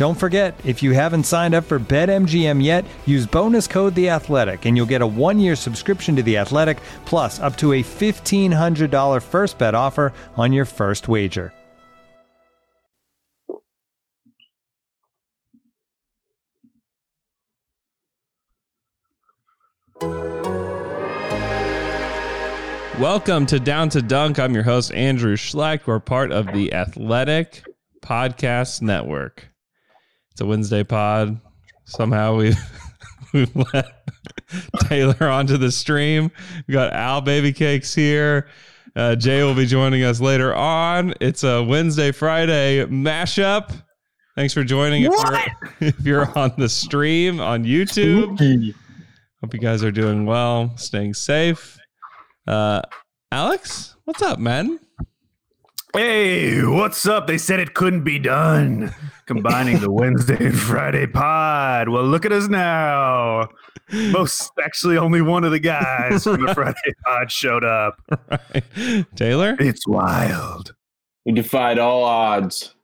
Don't forget, if you haven't signed up for BetMGM yet, use bonus code The Athletic, and you'll get a one-year subscription to The Athletic, plus up to a fifteen hundred dollar first bet offer on your first wager. Welcome to Down to Dunk. I'm your host, Andrew Schlecht. We're part of the Athletic Podcast Network. A Wednesday pod. Somehow we've we've let Taylor onto the stream. We got Al Baby Cakes here. Uh, Jay will be joining us later on. It's a Wednesday Friday mashup. Thanks for joining. If you're, if you're on the stream on YouTube, hope you guys are doing well, staying safe. Uh, Alex, what's up, man? Hey, what's up? They said it couldn't be done. Combining the Wednesday and Friday pod. Well, look at us now. Most actually, only one of the guys from the Friday pod showed up. Right. Taylor, It's wild. We defied all odds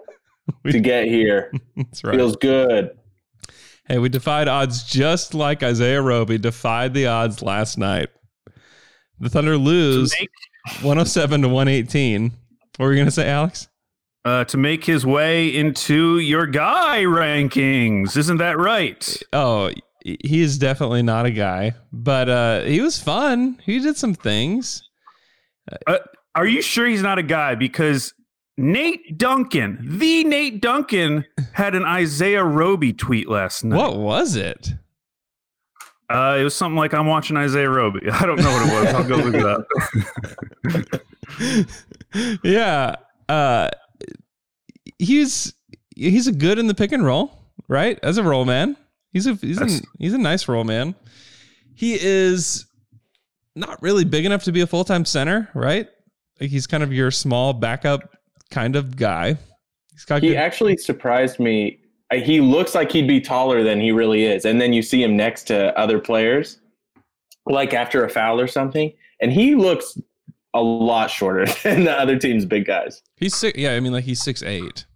to get here. that's right. Feels good. Hey, we defied odds just like Isaiah Roby defied the odds last night. The Thunder lose 107 to 118. What were you going to say, Alex? uh, to make his way into your guy rankings. Isn't that right? Oh, he is definitely not a guy, but uh, he was fun. He did some things. Are you sure he's not a guy? Because Nate Duncan, the Nate Duncan, had an Isaiah Roby tweet last night. What was it? Uh, it was something like I'm watching Isaiah Roby. I don't know what it was. I'll go look it up. yeah. Uh, he's he's a good in the pick and roll, right? As a roll man. He's a he's a, he's a nice roll man. He is not really big enough to be a full time center, right? Like he's kind of your small backup kind of guy. He's got He good, actually surprised me. He looks like he'd be taller than he really is. And then you see him next to other players, like after a foul or something, and he looks a lot shorter than the other team's big guys. he's six. Yeah, I mean like he's six eight.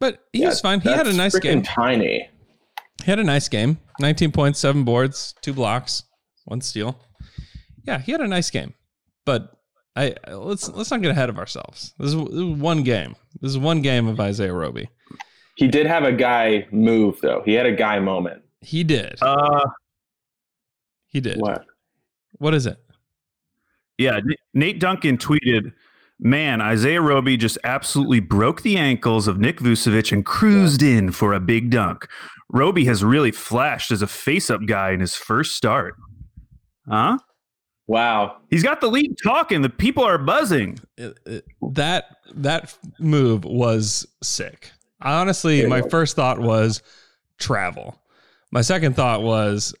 But he Yeah, was fine. He had a nice game. Tiny. He had a nice game. 19 points, seven boards, two blocks, one steal. Yeah, he had a nice game. But I let's let's not get ahead of ourselves. This is, this is one game. This is one game of Isaiah Roby. He did have a guy move though. He had a guy moment. He did. Uh, He did. What? What is it? yeah, Nate Duncan tweeted, "Man, Isaiah Roby just absolutely broke the ankles of Nick Vucevic and cruised in for a big dunk. Roby has really flashed as a face-up guy in his first start. Huh? Wow. He's got the league talking. The people are buzzing. It- it- that that move was sick. I honestly, It my was. first thought was travel. My second thought was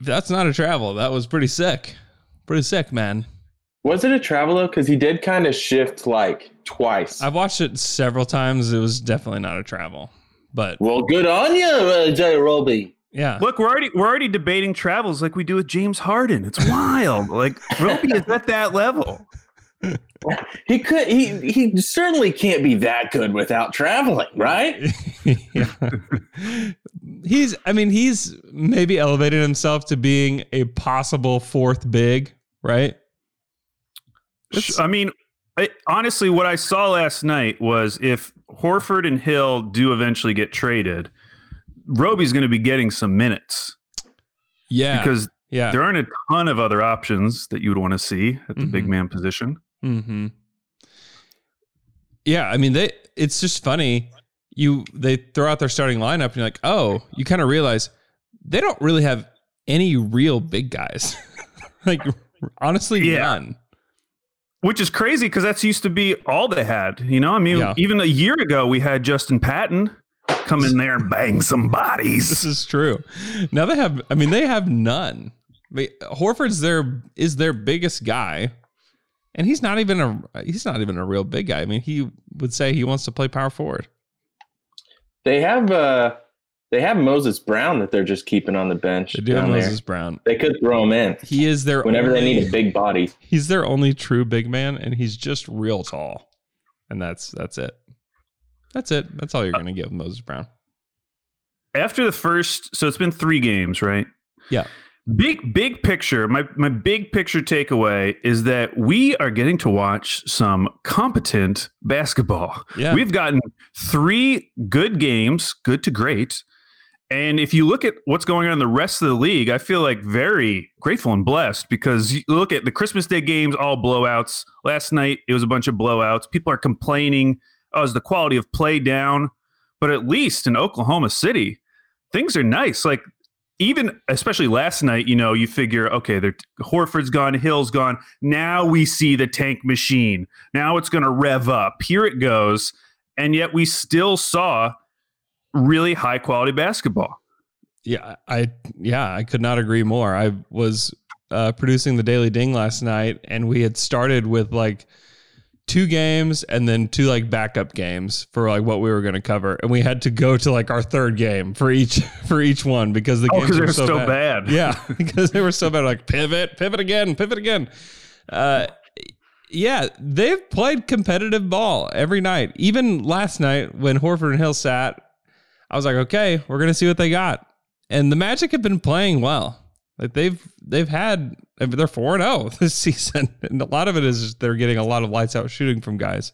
that's not a travel. That was pretty sick. Pretty sick, man. Was it a travel though? Because he did kind of shift like twice. I've watched it several times. It was definitely not a travel, but well, good on you, uh, Jay Roby. Yeah, Look, we're already we're already debating travels like we do with James Harden. It's wild. like Roby is at that level. He could. He he certainly can't be that good without traveling, right? yeah. he's. I mean, he's maybe elevated himself to being a possible fourth big, right? It's- I mean, I, honestly, what I saw last night was if Horford and Hill do eventually get traded, Roby's going to be getting some minutes Yeah. because yeah. there aren't a ton of other options that you would want to see at the big Mhm. man position. Mm-hmm. Yeah, I mean they it's just funny. You they throw out their starting lineup and you're like, oh, you kind of realize they don't really have any real big guys. like honestly, Yeah. none. Which is crazy because that's used to be all they had. You know, I mean, Yeah. even a year ago, we had Justin Patton come in there and bang some bodies. This is true. Now they have I mean they have none. I mean, Horford's their is their biggest guy. And he's not even a he's not even a real big guy. I mean, he would say he wants to play power forward. They have uh they have Moses Brown that they're just keeping on the bench They do have down there. Moses Brown. They could throw him in He is their whenever they need a big body. He's their only true big man, and he's just real tall, and that's that's it. That's it. That's all you're uh, gonna give Moses Brown. After the first, so it's been three games, right? Yeah. Big big picture. My my big picture takeaway is that we are getting to watch some competent basketball. Yeah. We've gotten three good games, good to great. And if you look at what's going on in the rest of the league, I feel like very grateful and blessed because you look at the Christmas Day games, all blowouts. Last night, it was a bunch of blowouts. People are complaining, oh, is the quality of play down? But at least in Oklahoma City, things are nice. Like, even especially last night, you know, you figure, okay, they're, Horford's gone, Hill's gone. Now we see the tank machine. Now it's going to rev up. Here it goes. And yet we still saw really high quality basketball. Yeah, I yeah, I could not agree more. I was uh, producing the Daily Ding last night, and we had started with like two games and then two like backup games for like what we were going to cover, and we had to go to like our third game for each for each one because the Oh, games were so, so bad. bad. Yeah, because they were so bad. Like pivot, pivot again, pivot again. Uh, yeah, they've played competitive ball every night. Even last night when Horford and Hill sat, I was like, okay, we're gonna see what they got. And the Magic have been playing well. Like they've they've had they're four and zero oh this season, and a lot of it is they're getting a lot of lights out shooting from guys.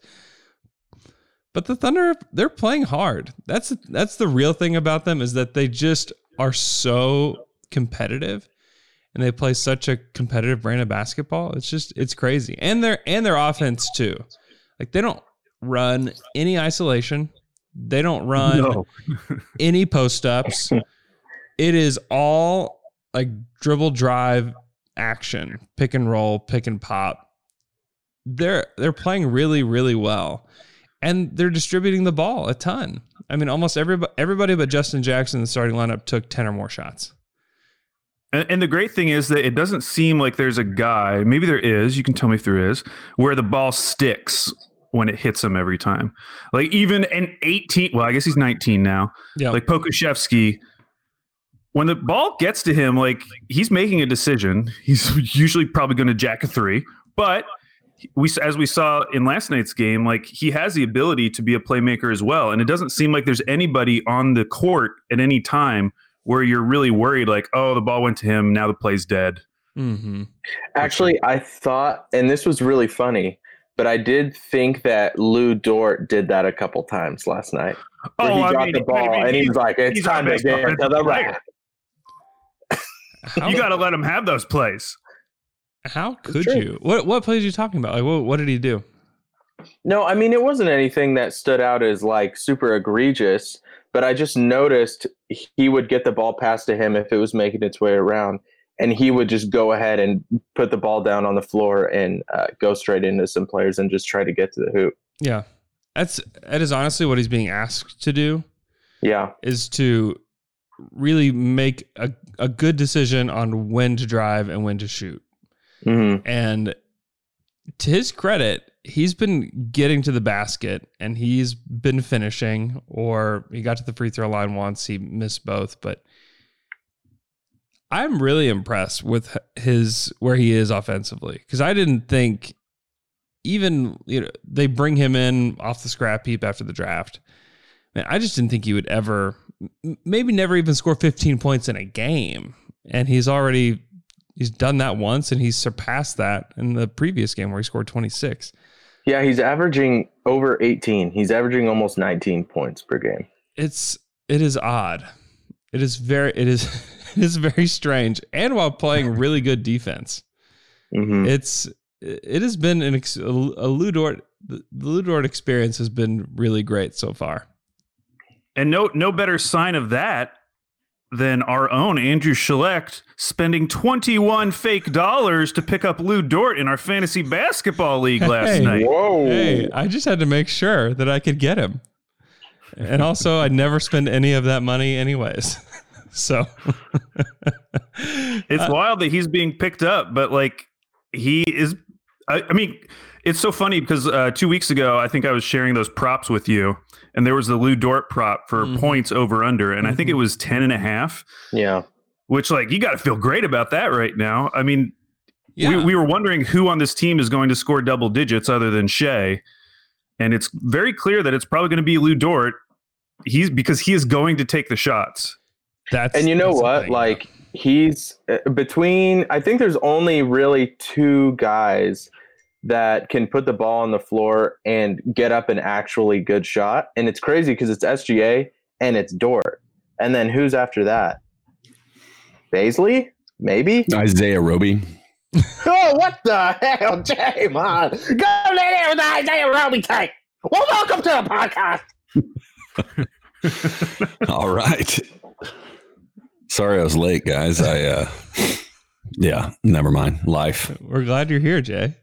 But the Thunder, they're playing hard. That's that's the real thing about them is that they just are so competitive, and they play such a competitive brand of basketball. It's just it's crazy, and their and their offense too. Like they don't run any isolation. They don't run No. any post ups. it is all like dribble drive action, pick and roll, pick and pop. They're they're playing really really well, and they're distributing the ball a ton. I mean, almost everybody everybody but Justin Jackson in the starting lineup took ten or more shots. And, and the great thing is that it doesn't seem like there's a guy, maybe there is, you can tell me if there is, where the ball sticks when it hits him every time. Like even an 18, well, I guess he's 19 now. Yeah, Like Pokusevski, when the ball gets to him, like he's making a decision. He's usually probably going to jack a three, but we, as we saw in last night's game, like he has the ability to be a playmaker as well. And it doesn't seem like there's anybody on the court at any time where you're really worried, like, oh, the ball went to him. Now the play's dead. mm-hmm. Actually, I thought, and this was really funny, but I did think that Lu Dort did that a couple times last night. Where Oh, he I dropped mean, the ball I mean, and he he's- like, "It's he's time to best get into the rack." How, you got to let him have those plays. how could you? What what plays are you talking about? Like what what did he do? No, I mean it wasn't anything that stood out as like super egregious, but I just noticed he would get the ball passed to him if it was making its way around, and he would just go ahead and put the ball down on the floor and uh, go straight into some players and just try to get to the hoop. Yeah, that's that is honestly what he's being asked to do. Yeah, is to really make a, a good decision on when to drive and when to shoot. hmm And to his credit, he's been getting to the basket and he's been finishing, or he got to the free throw line once, he missed both. But I'm really impressed with his where he is offensively because I didn't think even you know they bring him in off the scrap heap after the draft. Man, I just didn't think he would ever, maybe never even score 15 points in a game. And he's already he's done that once, and he's surpassed that in the previous game where he scored 26. Yeah, he's averaging over 18. He's averaging almost 19 points per game. It's it is odd. It is very it is it is very strange. And while playing really good defense, hmm it's it has been an ex, a Lu Dort the Lu Dort experience has been really great so far. And no no better sign of that than our own Andrew Schlecht spending 21 fake dollars to pick up Lu Dort in our fantasy basketball league last Hey. night. Whoa. Hey, I just had to make sure that I could get him. And also, I'd never spend any of that money, anyways. So It's Uh, wild that he's being picked up, but like he is. I, I mean, it's so funny because uh, two weeks ago, I think I was sharing those props with you, and there was the Lu Dort prop for Mhm. points over under, and I think it was 10 and a half, Yeah. which like you got to feel great about that right now. I mean, yeah, we, we were wondering who on this team is going to score double digits other than Shai. And it's very clear that it's probably going to be Lu Dort. He's because he is going to take the shots. that's And you know what? thing. Like he's uh, between I think there's only really two guys that can put the ball on the floor and get up an actually good shot. And it's crazy because it's SGA and it's Dort. And then who's after that? Bazley? Maybe? Isaiah Roby. Oh, what the hell, Jamon? Go there with Isaiah Roby tank. Well, welcome to the podcast. All right. Sorry I was late, guys. I uh yeah, never mind. Life. we're glad you're here, Jay.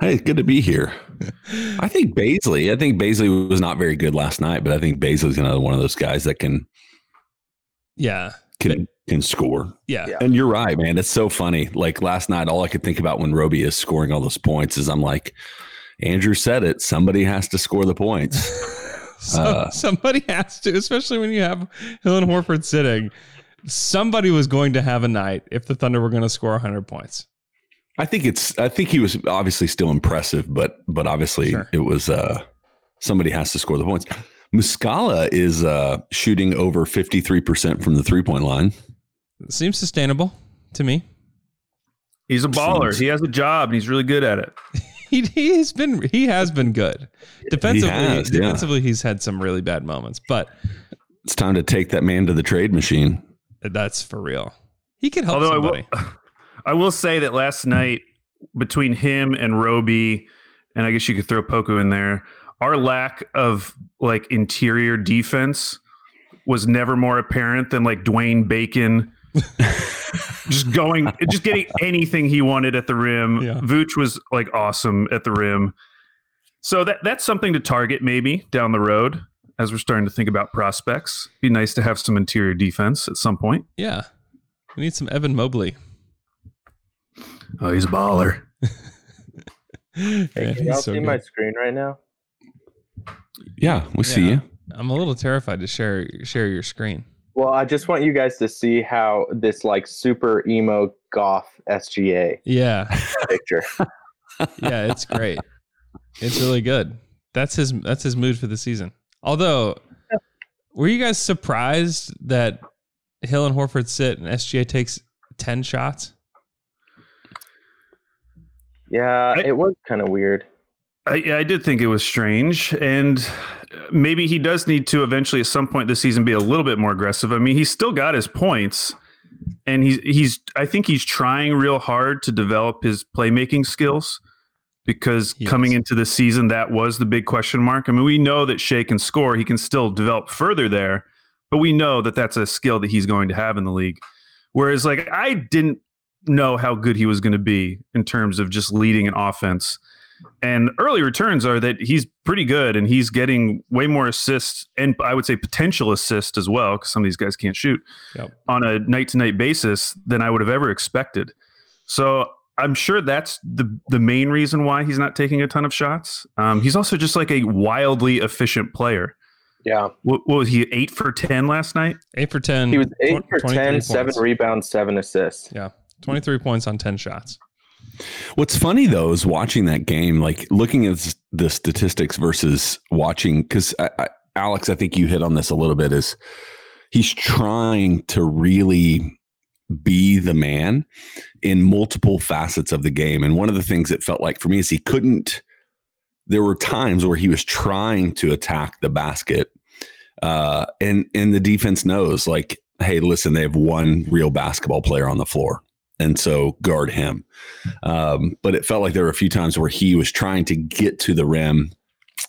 Hey, good to be here. I think Bazley. I think Bazley was not very good last night, but I think Bazley's another one of those guys that can Yeah, can can score. yeah, Yeah. And you're right, man. It's so funny. Like last night, all I could think about when Roby is scoring all those points is I'm like, Andrew said it. Somebody has to score the points. So, Uh, somebody has to, especially when you have Hill and Horford sitting. Somebody was going to have a night if the Thunder were going to score 100 points. I think it's. I think he was obviously still impressive, but but obviously Sure. it was. uh Somebody has to score the points. Muscala is uh shooting over fifty three percent from the three point line. Seems sustainable to me. He's a baller. Seems- He has a job and he's really good at it. He he's been he has been good defensively. has, yeah. defensively, he's had some really bad moments, but It's time to take that man to the trade machine. that's for real. He could help Although I somebody. will, I will say that last night between him and Roby, and I guess you could throw Poku in there, our lack of like interior defense was never more apparent than like Dwayne Bacon just going, just getting anything he wanted at the rim. Yeah. Vooch was like awesome at the rim. So that that's something to target maybe down the road as we're starting to think about prospects. Be nice to have some interior defense at some point. yeah, we need some Evan Mobley. Oh, he's a baller. Yeah, Hey, can he's y'all so see good. my screen right now? Yeah, we see you. I'm a little terrified to share share your screen. Well, I just want you guys to see how this like super emo goth SGA Yeah, picture. yeah, it's great. It's really good. That's his that's his mood for the season. Although, were you guys surprised that Hill and Horford sit and SGA takes ten shots? Yeah, I- it was kind of weird. I, I did think it was strange, and uh, maybe he does need to eventually, at some point this season, be a little bit more aggressive. I mean, he's still got his points, and he's he's. I think he's trying real hard to develop his playmaking skills because He coming into the season, that was the big question mark. I mean, we know that Shai can score; he can still develop further there, but we know that that's a skill that he's going to have in the league. Whereas, like, I didn't know how good he was going to be in terms of just leading an offense. And early returns are that he's pretty good and he's getting way more assists and I would say potential assists as well, because some of these guys can't shoot Yep. on a night to night basis than I would have ever expected. So I'm sure that's the the main reason why he's not taking a ton of shots. Um, he's also just like a wildly efficient player. Yeah, What, what was he? Eight for ten last night. Eight for ten. he was eight tw- for 23 10, points. seven rebounds, seven assists. Yeah, twenty three points on ten shots. What's funny though is watching that game, like looking at the statistics versus watching. Because Alex, I think you hit on this a little bit. Is he's trying to really be the man in multiple facets of the game, and one of the things it felt like for me is he couldn't there were times where he was trying to attack the basket, uh, and and the defense knows like, hey, listen, they have one real basketball player on the floor, and so guard him. Um, but it felt like there were a few times where he was trying to get to the rim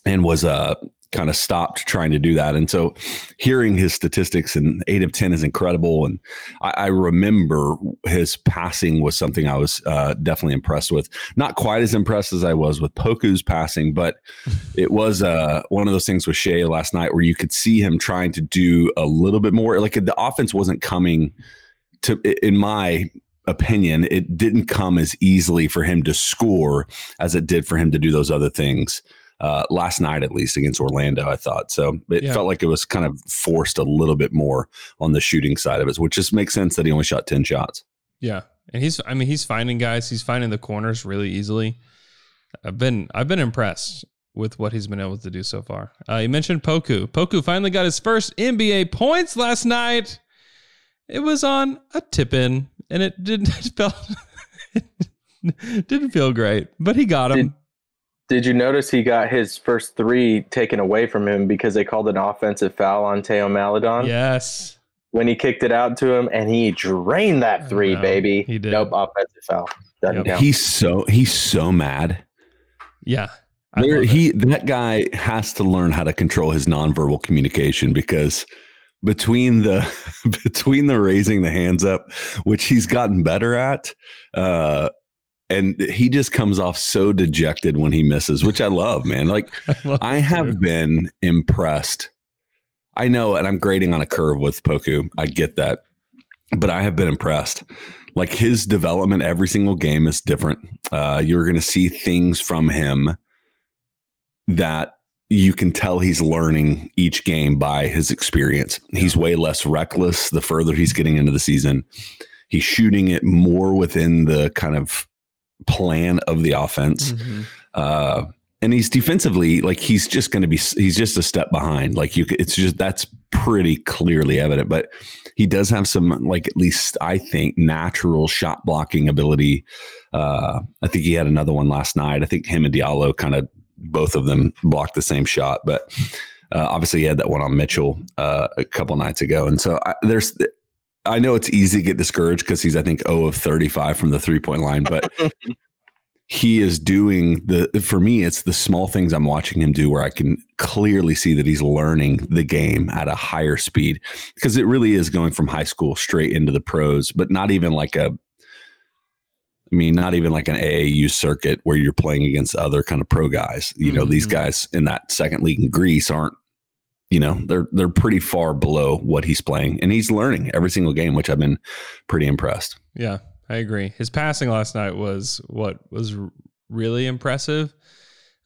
and was uh kind of stopped trying to do that. And so hearing his statistics and eight of 10 is incredible. And I, I remember his passing was something I was uh, definitely impressed with. Not quite as impressed as I was with Poku's passing, but it was uh, one of those things with Shai last night where you could see him trying to do a little bit more. Like the offense wasn't coming to, in my opinion, it didn't come as easily for him to score as it did for him to do those other things uh, last night, at least against Orlando. I thought so. It Yeah. felt like it was kind of forced a little bit more on the shooting side of it, which just makes sense that he only shot ten shots. Yeah, and he's I mean he's finding guys. He's finding the corners really easily. I've been I've been impressed with what he's been able to do so far. Uh, you mentioned Poku. Poku finally got his first NBA points last night. It was on a tip in, and it didn't it felt didn't feel great, but he got him. Did- Did you notice he got his first three taken away from him because they called an offensive foul on Théo Maledon yes, when he kicked it out to him and he drained that oh, three, know. baby. He did. Nope, offensive foul. Doesn't Yep. count. He's so he's so mad. yeah. There, he that guy has to learn how to control his nonverbal communication because between the between the raising the hands up, which he's gotten better at, uh, and he just comes off so dejected when he misses, which I love, man. Like love I have too. been impressed. I know, and I'm grading on a curve with Poku. I get that, but I have been impressed. Like his development, every single game is different. Uh, you're going to see things from him that you can tell he's learning each game by his experience. He's way less reckless the further he's getting into the season. He's shooting it more within the kind of plan of the offense. Mhm. Uh, and he's defensively like he's just going to be he's just a step behind. Like you, it's just that's pretty clearly evident. But he does have some like at least I think natural shot blocking ability. Uh, I think he had another one last night. I think him and Diallo kind of both of them blocked the same shot, but uh, obviously he had that one on Mitchell uh, a couple nights ago. And so I, there's. I know it's easy to get discouraged because he's, I think, 0 of 35 from the three point line, but he is doing the for me it's the small things i'm watching him do where i can clearly see that he's learning the game at a higher speed because it really is going from high school straight into the pros but not even like a i mean not even like an aau circuit where you're playing against other kind of pro guys you know these Mhm. guys in that second league in greece aren't you know they're they're pretty far below what he's playing and he's learning every single game which i've been pretty impressed Yeah, I agree. His passing last night was what was really impressive.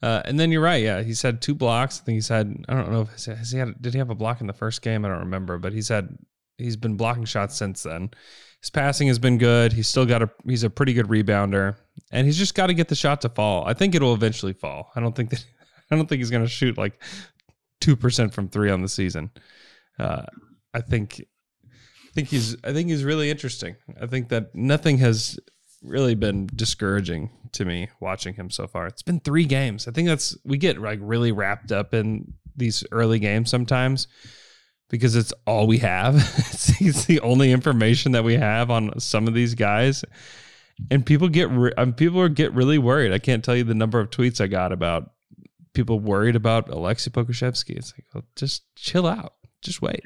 Uh, and then you're right. Yeah, he's had two blocks. I think he's had. I don't know if has he had. Did he have a block in the first game? I don't remember. But he's had. He's been blocking shots since then. His passing has been good. He's still got a. He's a pretty good rebounder, and he's just got to get the shot to fall. I think it'll eventually fall. I don't think that. I don't think he's going to shoot like two percent from three on the season. Uh, I think. I think he's. I think he's really interesting. I think that nothing has really been discouraging to me watching him so far. It's been three games. I think that's we get like really wrapped up in these early games sometimes because it's all we have. it's, it's the only information that we have on some of these guys, and people get re- um, people are get really worried. I can't tell you the number of tweets I got about people worried about Aleksej Pokusevski. It's like well, just chill out, just wait.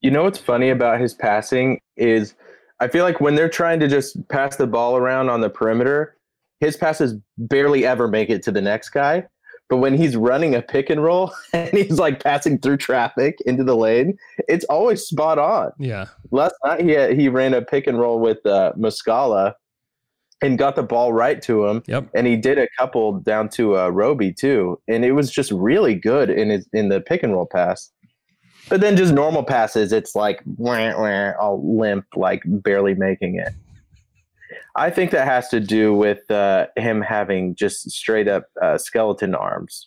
You know what's funny about his passing is I feel like when they're trying to just pass the ball around on the perimeter, his passes barely ever make it to the next guy. But when he's running a pick and roll and he's like passing through traffic into the lane, it's always spot on. Yeah, Last night he had, he ran a pick and roll with uh, Muscala and got the ball right to him, yep. and he did a couple down to uh, Roby too, and it was just really good in his in the pick and roll pass. But then just normal passes, it's like wah, wah, all limp, like barely making it. I think that has to do with uh, him having just straight up uh, skeleton arms,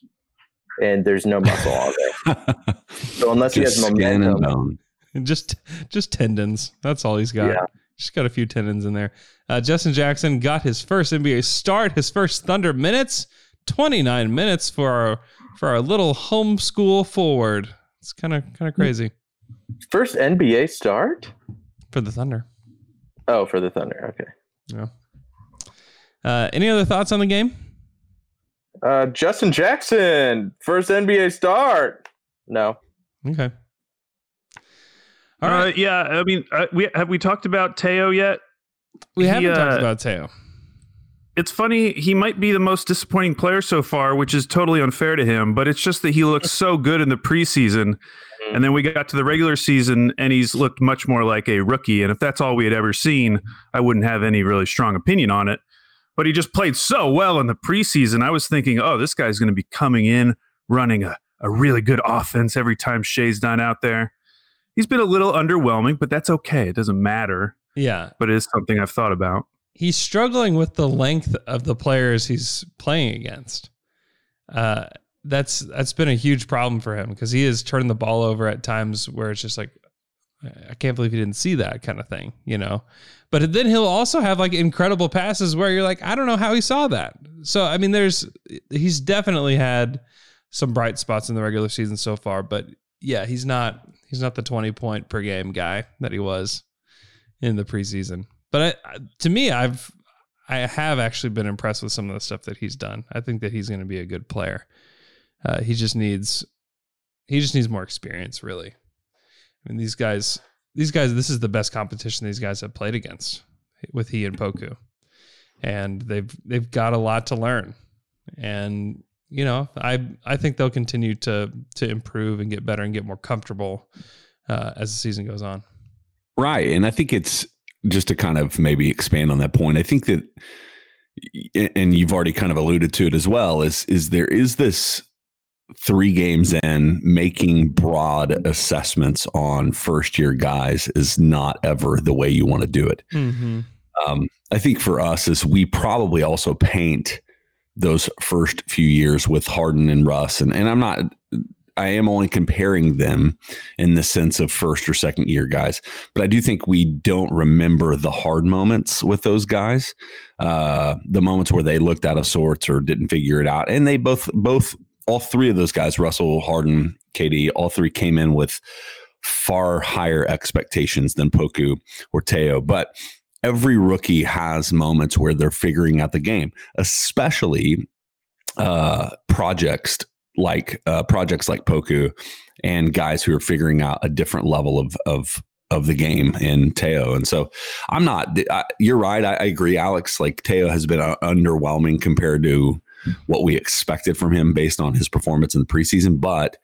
and there's no muscle on there. So unless he has Just skin and momentum, bone. just just tendons. That's all he's got. Yeah. Just got a few tendons in there. Uh, Justin Jackson got his first NBA start, his first Thunder minutes. 29 minutes for our for our little homeschool forward. It's kind of kind of crazy First NBA start? for the Thunder. Oh, for the Thunder. Okay. Yeah. Uh, any other thoughts on the game? Uh, Justin Jackson, first NBA start. No. Okay. All Uh, yeah, I mean, uh, we have we talked about Théo yet? we he, haven't talked uh, about Théo. It's funny. He might be the most disappointing player so far, which is totally unfair to him. But it's just that he looks so good in the preseason, and then we got to the regular season, and he's looked much more like a rookie. And if that's all we had ever seen, I wouldn't have any really strong opinion on it. But he just played so well in the preseason. I was thinking, oh, this guy's going to be coming in running a, a really good offense every time Shai's not out there. He's been a little underwhelming, but that's okay. It doesn't matter. Yeah. But it is something I've thought about. He's struggling with the length of the players he's playing against. Uh, that's that's been a huge problem for him because he has turned the ball over at times where it's just like, I can't believe he didn't see that kind of thing, you know. But then he'll also have like incredible passes where you're like, I don't know how he saw that. So I mean, there's he's definitely had some bright spots in the regular season so far, but yeah, he's not he's not the 20 point per game guy that he was in the preseason. But I, to me, I've I have actually been impressed with some of the stuff that he's done. I think that he's going to be a good player. Uh, he just needs he just needs more experience, really. I mean, these guys, these guys, this is the best competition these guys have played against with he and Poku, and they've they've got a lot to learn. And you know, I I think they'll continue to to improve and get better and get more comfortable uh, as the season goes on. Right. And I think it's just to kind of maybe expand on that point. I think that and you've already kind of alluded to it as well is is there is this three games in making broad assessments on first year guys is not ever the way you want to do it. Mm-hmm. Um, I think for us is we probably also paint those first few years with Harden and Russ, and and I'm not. I am only comparing them in the sense of first or second year guys, but I do think we don't remember the hard moments with those guys, uh, the moments where they looked out of sorts or didn't figure it out, and they both both all three of those guys, Russell, Harden, KD, all three came in with far higher expectations than Poku or Théo, but every rookie has moments where they're figuring out the game, especially uh, projects like uh, projects like Poku and guys who are figuring out a different level of of of the game in Théo. And so I'm not. I, you're right. I, I, agree, Alex. Like Théo has been uh, underwhelming compared to what we expected from him based on his performance in the preseason, but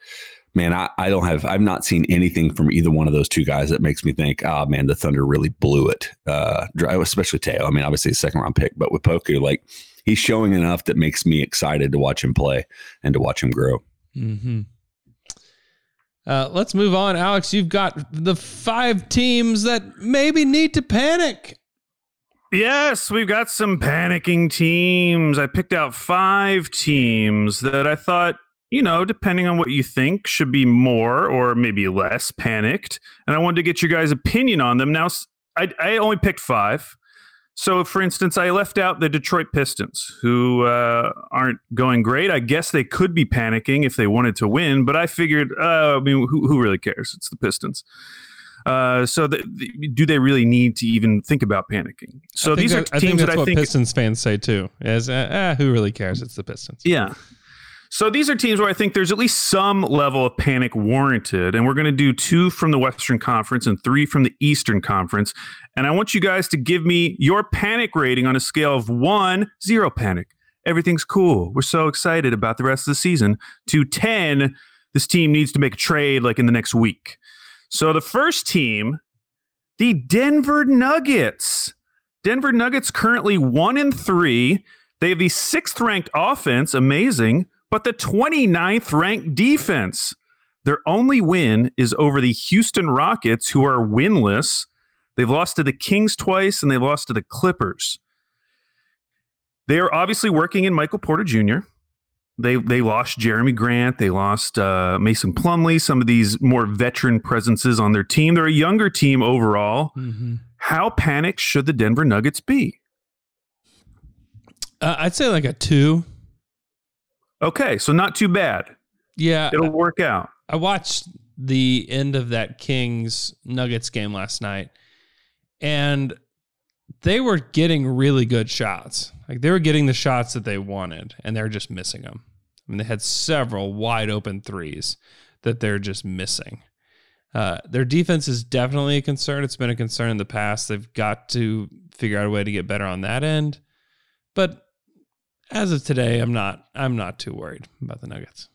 man, I, I don't have, I've not seen anything from either one of those two guys that makes me think, oh man, the Thunder really blew it. Uh, especially Théo. I mean, obviously a second round pick, but with Poku, like he's showing enough that makes me excited to watch him play and to watch him grow. Mm-hmm. Uh, let's move on. Alex, you've got the five teams that maybe need to panic. Yes, we've got some panicking teams. I picked out five teams that I thought you know, depending on what you think, should be more or maybe less panicked. And I wanted to get your guys' opinion on them. Now, I, I only picked five. So, for instance, I left out the Detroit Pistons, who uh, aren't going great. I guess they could be panicking if they wanted to win, but I figured, uh, I mean, who, who really cares? It's the Pistons. Uh, so, the, the, do they really need to even think about panicking? So, these that, are teams I that I what think Pistons fans say too. Is uh, who really cares? It's the Pistons. Yeah. So these are teams where I think there's at least some level of panic warranted. And we're going to do two from the Western Conference and three from the Eastern Conference. And I want you guys to give me your panic rating on a scale of one, zero panic. Everything's cool. We're so excited about the rest of the season. To 10, this team needs to make a trade like in the next week. So the first team, the Denver Nuggets. Denver Nuggets currently one and three. They have the sixth ranked offense, amazing but the 29th ranked defense. Their only win is over the Houston Rockets, who are winless. They've lost to the Kings twice and they lost to the Clippers. They are obviously working in Michael Porter Jr. They they lost Jerami Grant. They lost uh, Mason Plumlee. Some of these more veteran presences on their team. They're a younger team overall. Mm-hmm. How panicked should the Denver Nuggets be? Uh, I'd say like a two. Okay, so not too bad. Yeah, It'll work out. I watched the end of that Kings Nuggets game last night, and they were getting really good shots. Like they were getting the shots that they wanted, and they're just missing them. I mean, they had several wide open threes that they're just missing. Uh, their defense is definitely a concern. It's been a concern in the past. They've got to figure out a way to get better on that end. But as of today, I'm not. I'm not too worried about the Nuggets.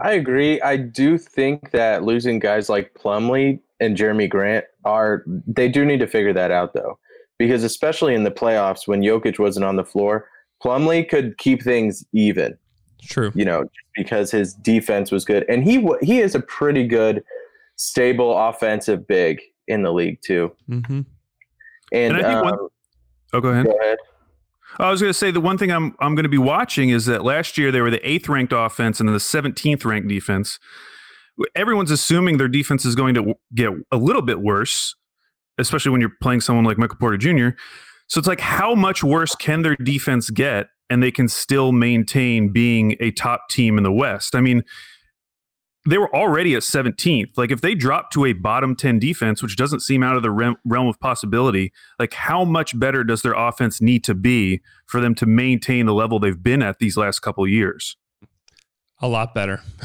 I agree. I do think that losing guys like Plumlee and Jerami Grant are they do need to figure that out though, because especially in the playoffs when Jokic wasn't on the floor, Plumlee could keep things even. True. You know, because his defense was good, and he he is a pretty good, stable offensive big in the league too. Mm-hmm. And, And I think um, Oh, go ahead. go ahead. I was going to say the one thing I'm I'm going to be watching is that last year they were the eighth ranked offense and the 17th ranked defense. Everyone's assuming their defense is going to get a little bit worse, especially when you're playing someone like Michael Porter Jr. So it's like, how much worse can their defense get, and they can still maintain being a top team in the West? I mean, they were already at 17th. Like, if they drop to a bottom 10 defense, which doesn't seem out of the realm of possibility, like how much better does their offense need to be for them to maintain the level they've been at these last couple years? a lot better.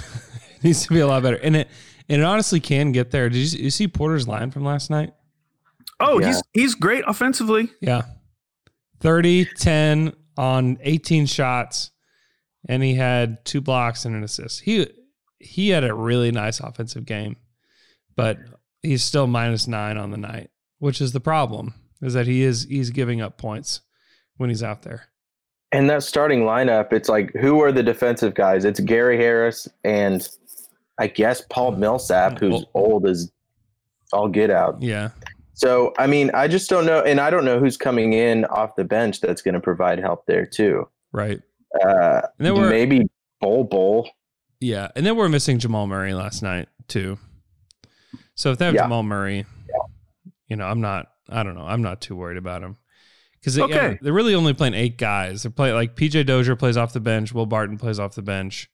it needs to be a lot better, and it and it honestly can get there. Did you, you see Porter's line from last night? Oh, Yeah. he's he's great offensively. Yeah, 30, 10 on eighteen shots, and he had two blocks and an assist. He he had a really nice offensive game, but he's still minus nine on the night, which is the problem. Is that he is he's giving up points when he's out there. And that starting lineup, it's like who are the defensive guys? It's Gary Harris and I guess Paul Millsap, who's old as all get out. Yeah, So I mean, I just don't know, and I don't know who's coming in off the bench that's going to provide help there too. right. Uh, And then we're maybe Bol Bol. Yeah, and then we're missing Jamal Murray last night too. So if they have Yeah. Jamal Murray, you know, I'm not. I don't know. I'm not too worried about him because Okay. they're really only playing eight guys. They're playing like PJ Dozier plays off the bench, Will Barton plays off the bench,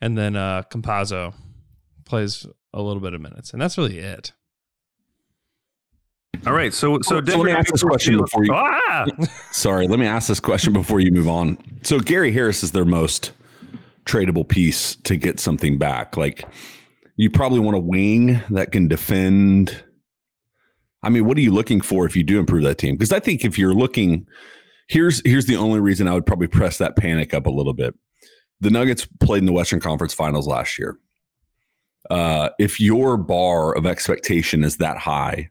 and then uh Campazzo plays a little bit of minutes, and that's really it. All right, so so, So let me ask this question before you- Ah, Sorry, let me ask this question before you move on. So Gary Harris is their most tradable piece to get something back. Like you probably want a wing that can defend. I mean, what are you looking for if you do improve that team? Because I think if you're looking, here's here's the only reason I would probably press that panic up a little bit. The Nuggets played in the Western Conference Finals last year. Uh, if your bar of expectation is that high,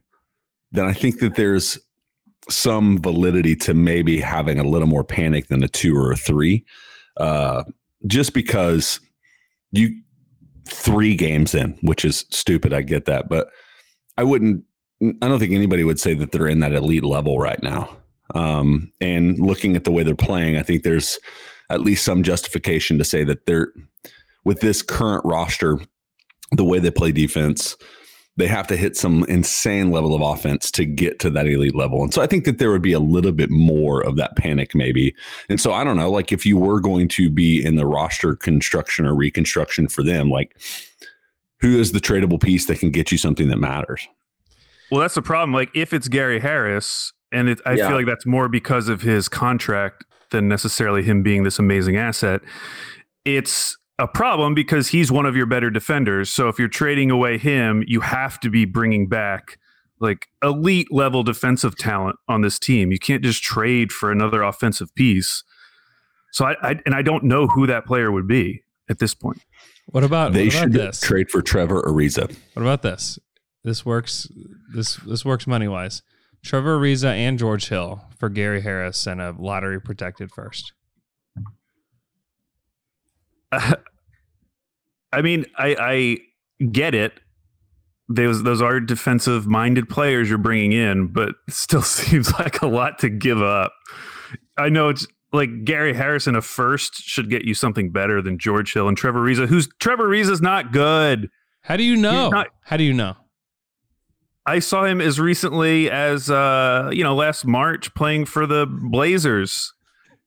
then I think that there's some validity to maybe having a little more panic than a two or a three, uh, just because you three games in, which is stupid. I get that, but I wouldn't. I don't think anybody would say that they're in that elite level right now. Um, and looking at the way they're playing, I think there's at least some justification to say that they're with this current roster, the way they play defense, they have to hit some insane level of offense to get to that elite level. And so I think that there would be a little bit more of that panic maybe. And so I don't know, like if you were going to be in the roster construction or reconstruction for them, like who is the tradable piece that can get you something that matters? well, that's the problem. Like if it's Gary Harris, and it, I Yeah. feel like that's more because of his contract than necessarily him being this amazing asset. It's a problem because he's one of your better defenders. So if you're trading away him, you have to be bringing back like elite level defensive talent on this team. You can't just trade for another offensive piece. So I, I and I don't know who that player would be at this point. What about they what about should this? trade for Trevor Ariza. What about this? This works. This this works money wise. Trevor Ariza and George Hill for Gary Harris and a lottery protected first. I mean, I, I get it. Those those are defensive minded players you're bringing in, but still seems like a lot to give up. I know it's like Gary Harrison a first should get you something better than George Hill and Trevor Ariza, who's Trevor Ariza's not good. How do you know? not- How do you know? I saw him as recently as uh, you know last March playing for the Blazers.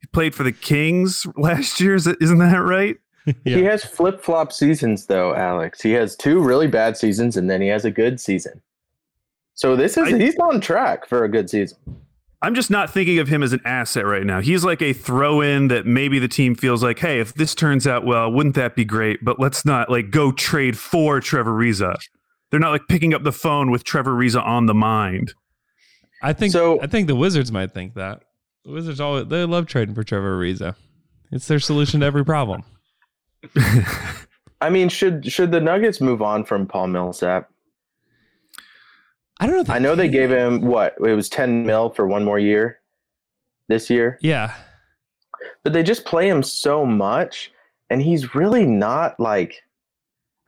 He played for the Kings last year. Isn't that right? He has flip flop seasons though, Alex. He has two really bad seasons and then he has a good season. So this is I- he's on track for a good season. I'm just not thinking of him as an asset right now. He's like a throw in that maybe the team feels like, hey, if this turns out well, wouldn't that be great? But let's not like go trade for Trevor Ariza. They're not like picking up the phone with Trevor Ariza on the mind. I think So- I think the Wizards might think that. The Wizards always they love trading for Trevor Ariza. It's their solution to every problem. I mean, should should the Nuggets move on from Paul Millsap? I don't know. if I know they gave him what it was ten mil for one more year this year, Yeah, but they just play him so much, and he's really not like.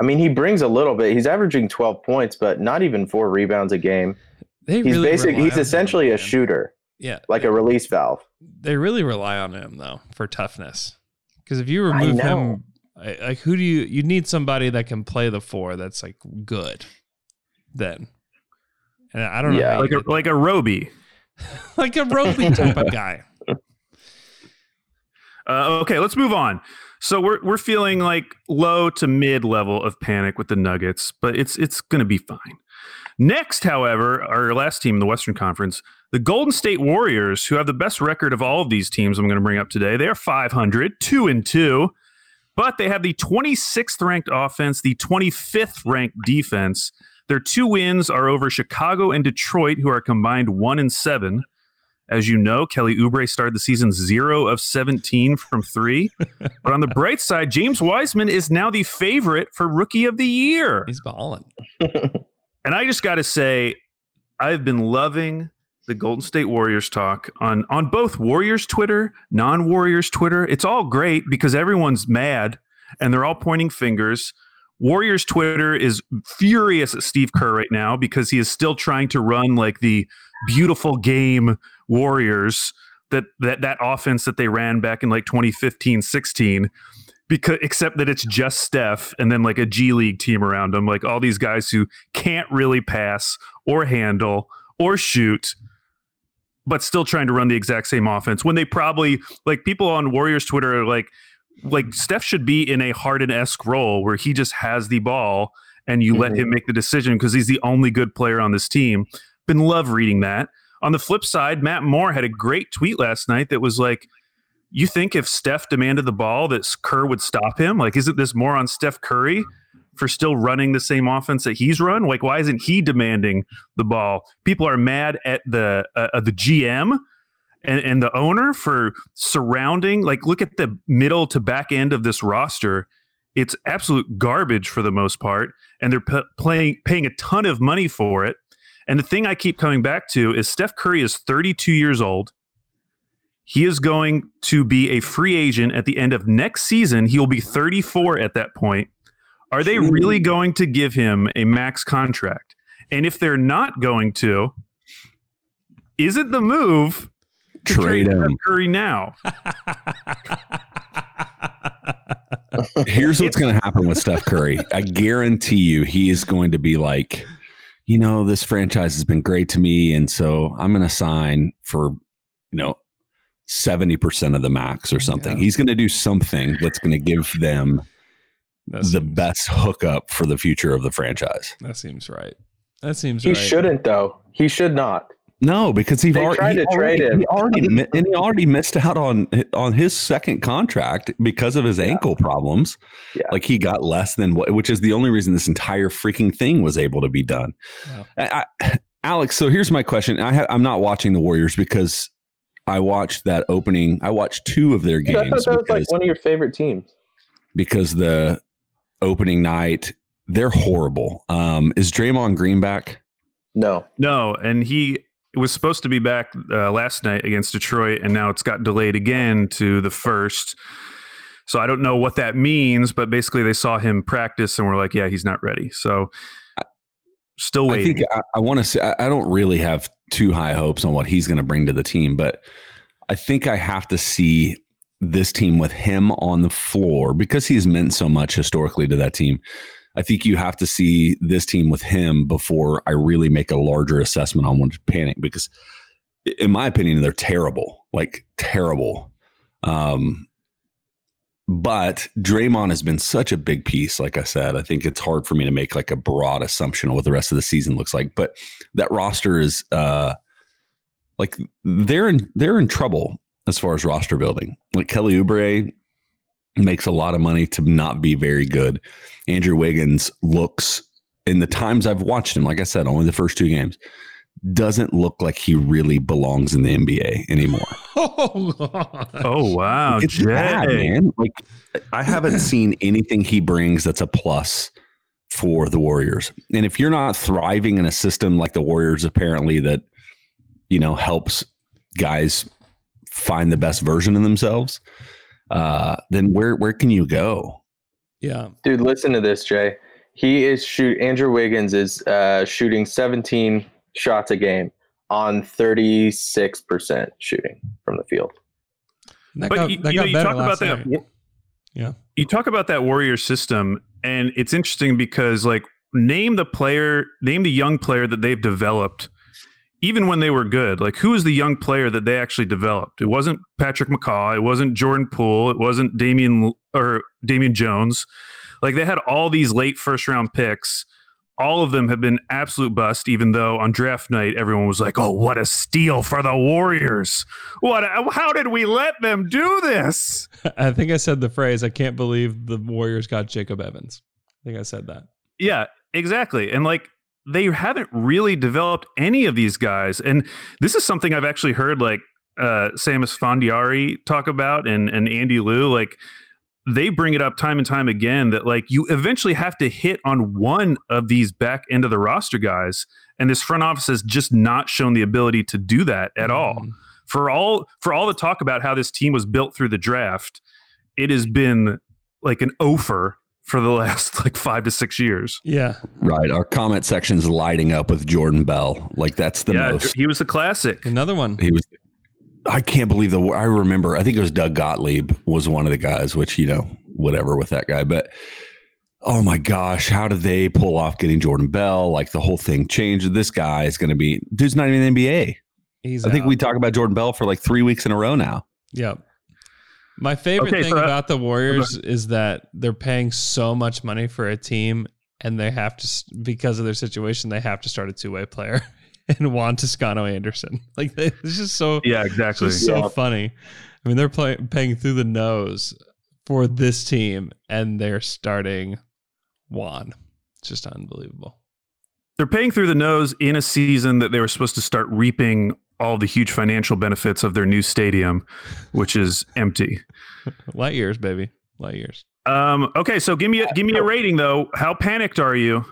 I mean, he brings a little bit. He's averaging twelve points, but not even four rebounds a game. they He's really basic. He's on him, essentially a shooter, Yeah, like a release valve. they really rely on him though for toughness. Because if you remove him, like who do you? You need somebody that can play the four. That's like good. Then, and I don't know. Yeah. how you Like a get- like a Roby. like a Roby type of guy. Uh, okay, let's move on. So we're we're feeling like low to mid level of panic with the Nuggets, but it's it's going to be fine. Next, however, our last team in the Western Conference, the Golden State Warriors, who have the best record of all of these teams I'm going to bring up today. They are 500, 2 and 2, but they have the 26th ranked offense, the 25th ranked defense. Their two wins are over Chicago and Detroit, who are combined 1 and 7. As you know, Kelly Oubre started the season 0 of 17 from 3. but on the bright side, James Wiseman is now the favorite for rookie of the year. He's balling. And I just got to say, I've been loving the Golden State Warriors talk on on both Warriors Twitter, non Warriors Twitter. It's all great because everyone's mad and they're all pointing fingers. Warriors Twitter is furious at Steve Kerr right now because he is still trying to run like the beautiful game Warriors that that that offense that they ran back in like 2015 16 because except that it's just Steph and then like a G League team around him, like all these guys who can't really pass or handle or shoot, but still trying to run the exact same offense when they probably like people on Warriors Twitter are like like Steph should be in a Harden esque role where he just has the ball and you let Mhm. him make the decision because he's the only good player on this team. Been love reading that. On the flip side, Matt Moore had a great tweet last night that was like, you think if Steph demanded the ball that Kerr would stop him? Like, isn't this more on Steph Curry for still running the same offense that he's run? Like, why isn't he demanding the ball? People are mad at the uh, uh, the GM and, and the owner for surrounding. Like, look at the middle to back end of this roster. It's absolute garbage for the most part, and they're p- playing paying a ton of money for it. And the thing I keep coming back to is Steph Curry is 32 years old. He is going to be a free agent at the end of next season. He will be 34 at that point. Are they really going to give him a max contract? And if they're not going to, is it the move to Trade Steph him. Curry now? Here's what's going to happen with Steph Curry. I guarantee you, he is going to be like, you know, this franchise has been great to me, and so I'm going to sign for, you know, seventy percent of the max or something. Yeah. He's going to do something that's going to give them That the seems- best hookup for the future of the franchise. That seems right. That seems He right. shouldn't though. He should not. No, because he already, tried he to trade already, him. he already and he already missed out on on his second contract because of his ankle problems. Yeah. Like he got less than what, which is the only reason this entire freaking thing was able to be done. Wow. I, I, Alex, so here's my question. I ha- I'm not watching the Warriors because I watched that opening. I watched two of their I thought games that was like one of your favorite teams. because the opening night they're horrible. Um, is Draymond Green back? No. No, and he was supposed to be back uh, last night against Detroit, and now it's got delayed again to the first. So I don't know what that means, but basically they saw him practice and were like, "Yeah, he's not ready." So still I waiting. think I, I want to say I, I don't really have too high hopes on what he's going to bring to the team, but I think I have to see this team with him on the floor because he's meant so much historically to that team. I think you have to see this team with him before I really make a larger assessment on to panic because, in my opinion, they're terrible, like terrible. Um, but Draymond has been such a big piece. Like I said, I think it's hard for me to make like a broad assumption of what the rest of the season looks like. But that roster is uh, like they're in they're in trouble as far as roster building. Like Kelly Oubre makes a lot of money to not be very good. Andrew Wiggins looks in the times I've watched him, like I said, only the first two games, doesn't look like he really belongs in the NBA anymore. Oh, God. Oh wow, it's Jay. bad, man. Like I haven't seen anything he brings that's a plus for the Warriors. And if you're not thriving in a system like the Warriors, apparently that you know helps guys find the best version of themselves, uh, then where where can you go? yeah. Dude, listen to this, Jay. He is shoot. Andrew Wiggins is uh, shooting 17 shots a game on 36% shooting from the field. That But got, you, that you know, you talk about last that. Yeah. You talk about that warrior system, and it's interesting because, like, name the player, name the young player that they've developed, even when they were good. Like, who was the young player that they actually developed? It wasn't Patrick McCaw. It wasn't Jordan Poole. It wasn't Damian or Damian Jones. Like, they had all these late first round picks. All of them have been absolute bust, even though on draft night everyone was like, "Oh, what a steal for the Warriors! What? A, how did we let them do this?" I think I said the phrase, I can't believe the Warriors got Jacob Evans. I think I said that. Yeah, exactly. And like they haven't really developed any of these guys. And this is something I've actually heard like uh Samus Fondiari talk about and and Andy Liu like they bring it up time and time again that like you eventually have to hit on one of these back end of the roster guys and this front office has just not shown the ability to do that at all Mhm. for all for all the talk about how this team was built through the draft it has been like an ofer for the last like five to six years Yeah. Right. Our comment section's lighting up with Jordan Bell. Like that's the yeah most he was the classic Another one. he was I can't believe the I remember I think it was Doug Gottlieb was one of the guys which you know whatever with that guy but oh my gosh how did they pull off getting Jordan Bell like the whole thing changed this guy is going to be dude's not even in the NBA He's I think we talk about Jordan Bell for like 3 weeks in a row now Yep. My favorite Okay, thing so that- about the Warriors is that they're paying so much money for a team, and they have to, because of their situation, they have to start a two way player and Juan Toscano Anderson. Like they- it's just so, yeah exactly just so funny. I mean, they're play, paying through the nose for this team, and they're starting Juan. It's just unbelievable. they're paying through the nose in a season that they were supposed to start reaping all the huge financial benefits of their new stadium which is empty Light years, baby. Light years. um okay so give me a give me a rating though how panicked are you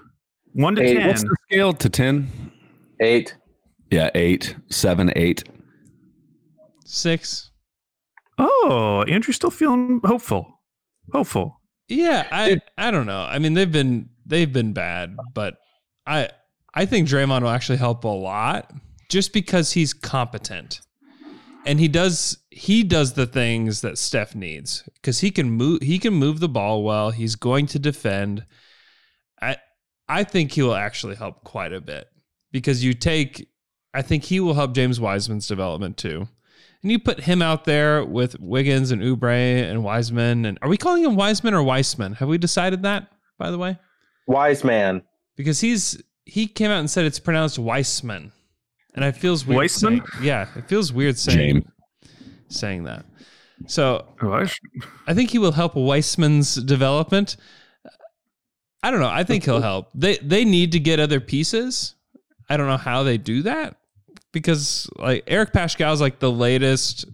one to Hey, ten what's the scale to 10 Eight. yeah 8 7 8 Six. oh andrew's still feeling hopeful hopeful Yeah, I Dude. I don't know. I mean, they've been they've been bad, but I I think Draymond will actually help a lot just because he's competent. And he does he does the things that Steph needs cuz he can move he can move the ball well. He's going to defend. I I think he will actually help quite a bit because you take I think he will help James Wiseman's development too. And you put him out there with Wiggins and Oubre and Wiseman. And are we calling him Wiseman or Weissman? Have we decided that, by the way? Wiseman. Because he's he came out and said it's pronounced Weissman. And it feels weird. Weissman? saying- yeah, it feels weird saying James. saying that. So I I think he will help Weissman's development. I don't know. I think he'll help. They they need to get other pieces. I don't know how they do that because like Eric Paschall is like the latest,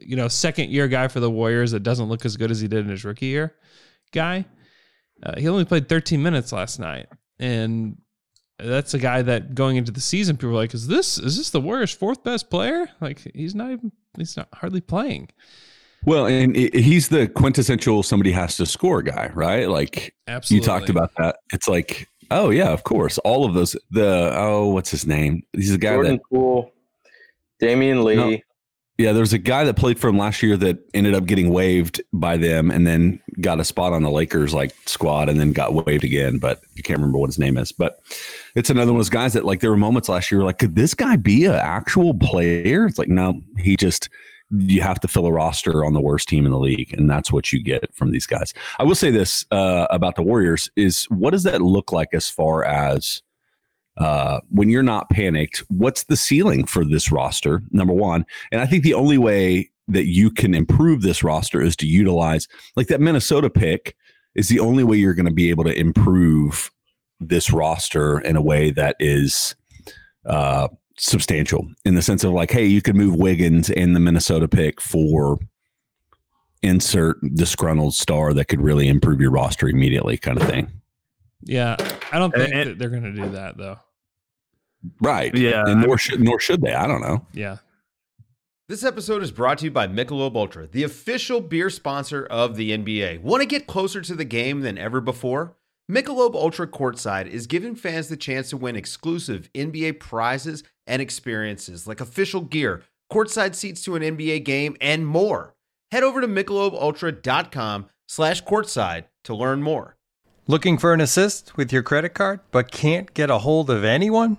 you know, second year guy for the Warriors that doesn't look as good as he did in his rookie year. Guy, uh, he only played 13 minutes last night, and that's a guy that going into the season, people were like, "Is this is this the Warriors' fourth best player?" Like he's not even he's not hardly playing. Well, and he's the quintessential somebody has to score guy, right? Like Absolutely, you talked about that. It's like, oh yeah, of course. All of those. The oh, what's his name? He's a guy Jordan that Poole. Damian Lee. No. Yeah. There's a guy that played for him last year that ended up getting waived by them, and then got a spot on the Lakers like squad, and then got waived again. But I can't remember what his name is. But it's another one of those guys that like there were moments last year like, could this guy be an actual player? It's like no, he just you have to fill a roster on the worst team in the league, and that's what you get from these guys. I will say this uh, about the Warriors: is what does that look like as far as uh, when you're not panicked? What's the ceiling for this roster? Number one, and I think the only way that you can improve this roster is to utilize like that Minnesota pick is the only way you're going to be able to improve this roster in a way that is uh, substantial in the sense of like, hey, you could move Wiggins and the Minnesota pick for insert disgruntled star that could really improve your roster immediately, kind of thing. Yeah, I don't think And- that they're going to do that though. Right. Yeah. And nor should nor should they. I don't know. Yeah, This episode is brought to you by Michelob Ultra, the official beer sponsor of the NBA. Want to get closer to the game than ever before? Michelob Ultra Courtside is giving fans the chance to win exclusive NBA prizes and experiences like official gear, courtside seats to an NBA game, and more. Head over to michelobultra.com slash courtside to learn more. Looking for an assist with your credit card but can't get a hold of anyone?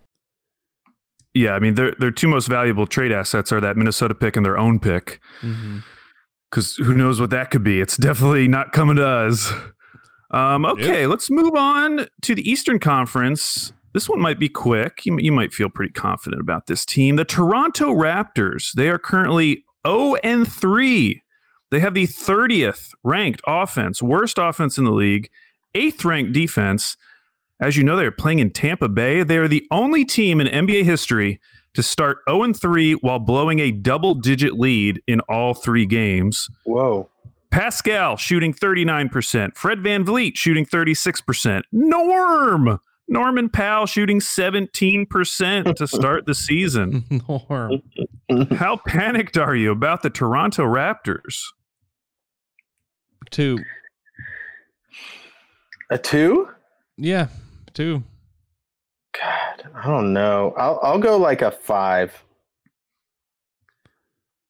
Yeah, I mean, their their two most valuable trade assets are that Minnesota pick and their own pick. mm-hmm. Because who knows what that could be? It's definitely not coming to us. Um, okay, let's move on to the Eastern Conference. This one might be quick. You, you might feel pretty confident about this team. The Toronto Raptors. They are currently 0 and 3. They have the 30th ranked offense, worst offense in the league, eighth ranked defense. As you know, they're playing in Tampa Bay. They are the only team in NBA history to start 0 and 3 while blowing a double digit lead in all three games. Whoa. Pascal shooting 39%. Fred VanVleet shooting 36%. Norm! Norman Powell shooting 17% to start the season. Norm. How panicked are you about the Toronto Raptors? Two. A two? Yeah, two. God, I don't know. I'll I'll go like a five.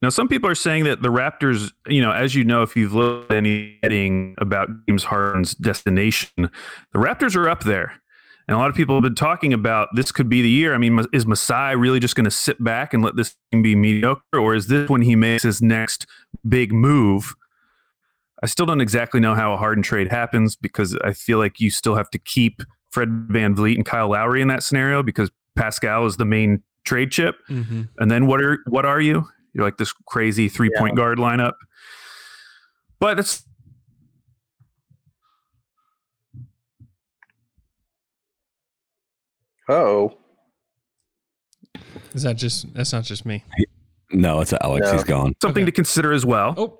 Now, some people are saying that the Raptors, you know, as you know, if you've looked at any heading about James Harden's destination, the Raptors are up there. And a lot of people have been talking about this could be the year. I mean, is Masai really just going to sit back and let this thing be mediocre? Or is this when he makes his next big move? I still don't exactly know how a Harden trade happens because I feel like you still have to keep Fred VanVleet and Kyle Lowry in that scenario because Pascal is the main trade chip. Mm-hmm. And then what are what are you? You're like this crazy three point guard lineup. But it's Oh, Is that just? That's not just me. No, it's Alex. No. He's gone. something Okay. to consider as well. Oh,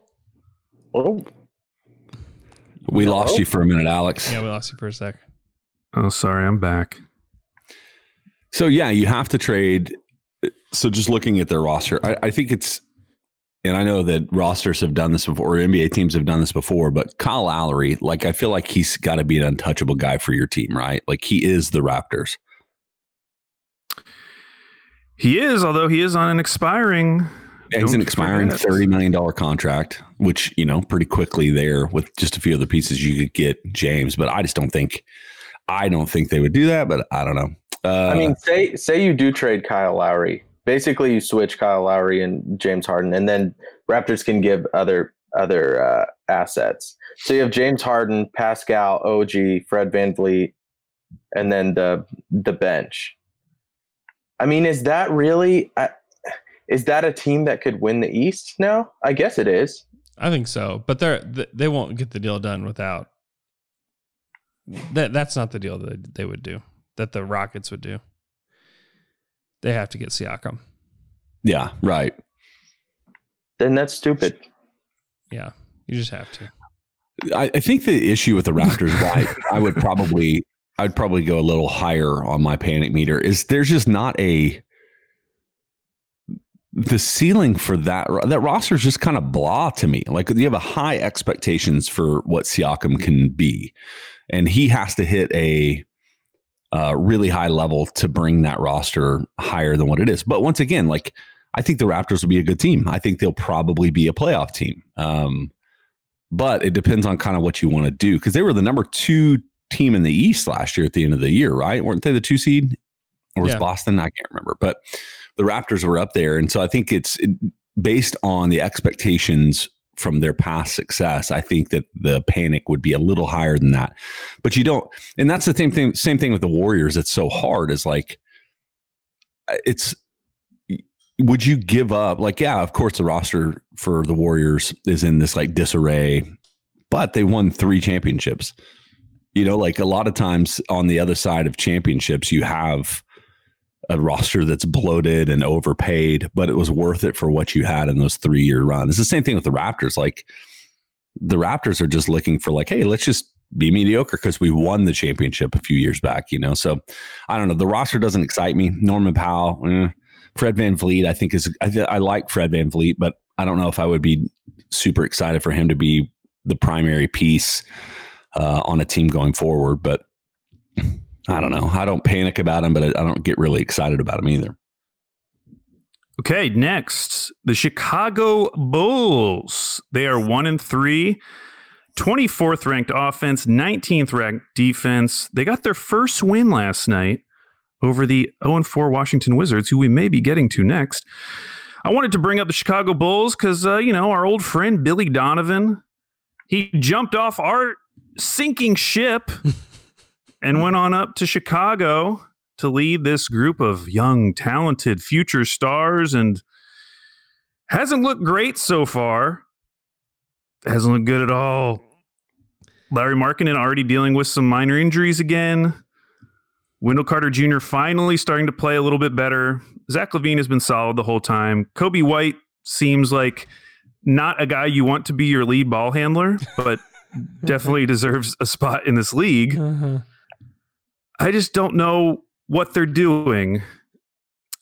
oh, We No. lost you for a minute, Alex. yeah, we lost you for a sec. Oh, sorry, I'm back. So yeah, you have to trade. So just looking at their roster, I, I think it's, and I know that rosters have done this before, or NBA teams have done this before, but Kyle Lowry, like I feel like he's got to be an untouchable guy for your team, right? Like he is the Raptors. He is, although he is on an expiring. Yeah, he's an expiring thirty million dollar contract, which you know pretty quickly there with just a few other pieces you could get James, but I just don't think, I don't think they would do that. But I don't know. Uh, I mean, say say you do trade Kyle Lowry. Basically, you switch Kyle Lowry and James Harden, and then Raptors can give other other uh, assets. So you have James Harden, Pascal, OG, Fred VanVleet, and then the the bench. I mean, is that really? Uh, is that a team that could win the East now? I guess it is. I think so, but they're they won't get the deal done without that. That's not the deal that they would do. That the Rockets would do. They have to get Siakam. yeah, right. Then that's stupid. Yeah, you just have to. I, I think the issue with the Raptors, why I would probably, I'd probably go a little higher on my panic meter is there's just not a. the ceiling for that that roster is just kind of blah to me. Like you have a high expectations for what Siakam can be, and he has to hit a uh, really high level to bring that roster higher than what it is. But once again, like I think the Raptors will be a good team. I think they'll probably be a playoff team. Um, but it depends on kind of what you want to do because they were the number two team in the East last year at the end of the year, right? Weren't they the two seed? Or was Yeah. Boston? I can't remember. But the Raptors were up there. And so I think it's it, based on the expectations from their past success. I think that the panic would be a little higher than that. But you don't, and that's the same thing, same thing with the Warriors. It's so hard is like, it's, would you give up? Like, yeah, of course, the roster for the Warriors is in this like disarray, but they won three championships. You know, like a lot of times on the other side of championships, you have a roster that's bloated and overpaid, but it was worth it for what you had in those three year run. It's the same thing with the Raptors. Like the Raptors are just looking for like, hey, let's just be mediocre because we won the championship a few years back, you know? So I don't know. The roster doesn't excite me. Norman Powell, eh. Fred VanVleet, I think is, I, th- I like Fred VanVleet, but I don't know if I would be super excited for him to be the primary piece uh, on a team going forward. But I don't know. I don't panic about him, but I, I don't get really excited about him either. Okay, next, the Chicago Bulls. They are one and three, 24th ranked offense, 19th ranked defense. They got their first win last night over the 0 and 4 Washington Wizards, who we may be getting to next. I wanted to bring up the Chicago Bulls because, uh, you know, our old friend Billy Donovan, he jumped off our sinking ship and went on up to Chicago to lead this group of young, talented future stars and hasn't looked great so far. Hasn't looked good at all. Larry Markkanen already dealing with some minor injuries again. Wendell Carter Jr. finally starting to play a little bit better. Zach LaVine has been solid the whole time. Coby White seems like not a guy you want to be your lead ball handler, but definitely deserves a spot in this league. Uh-huh. I just don't know what they're doing.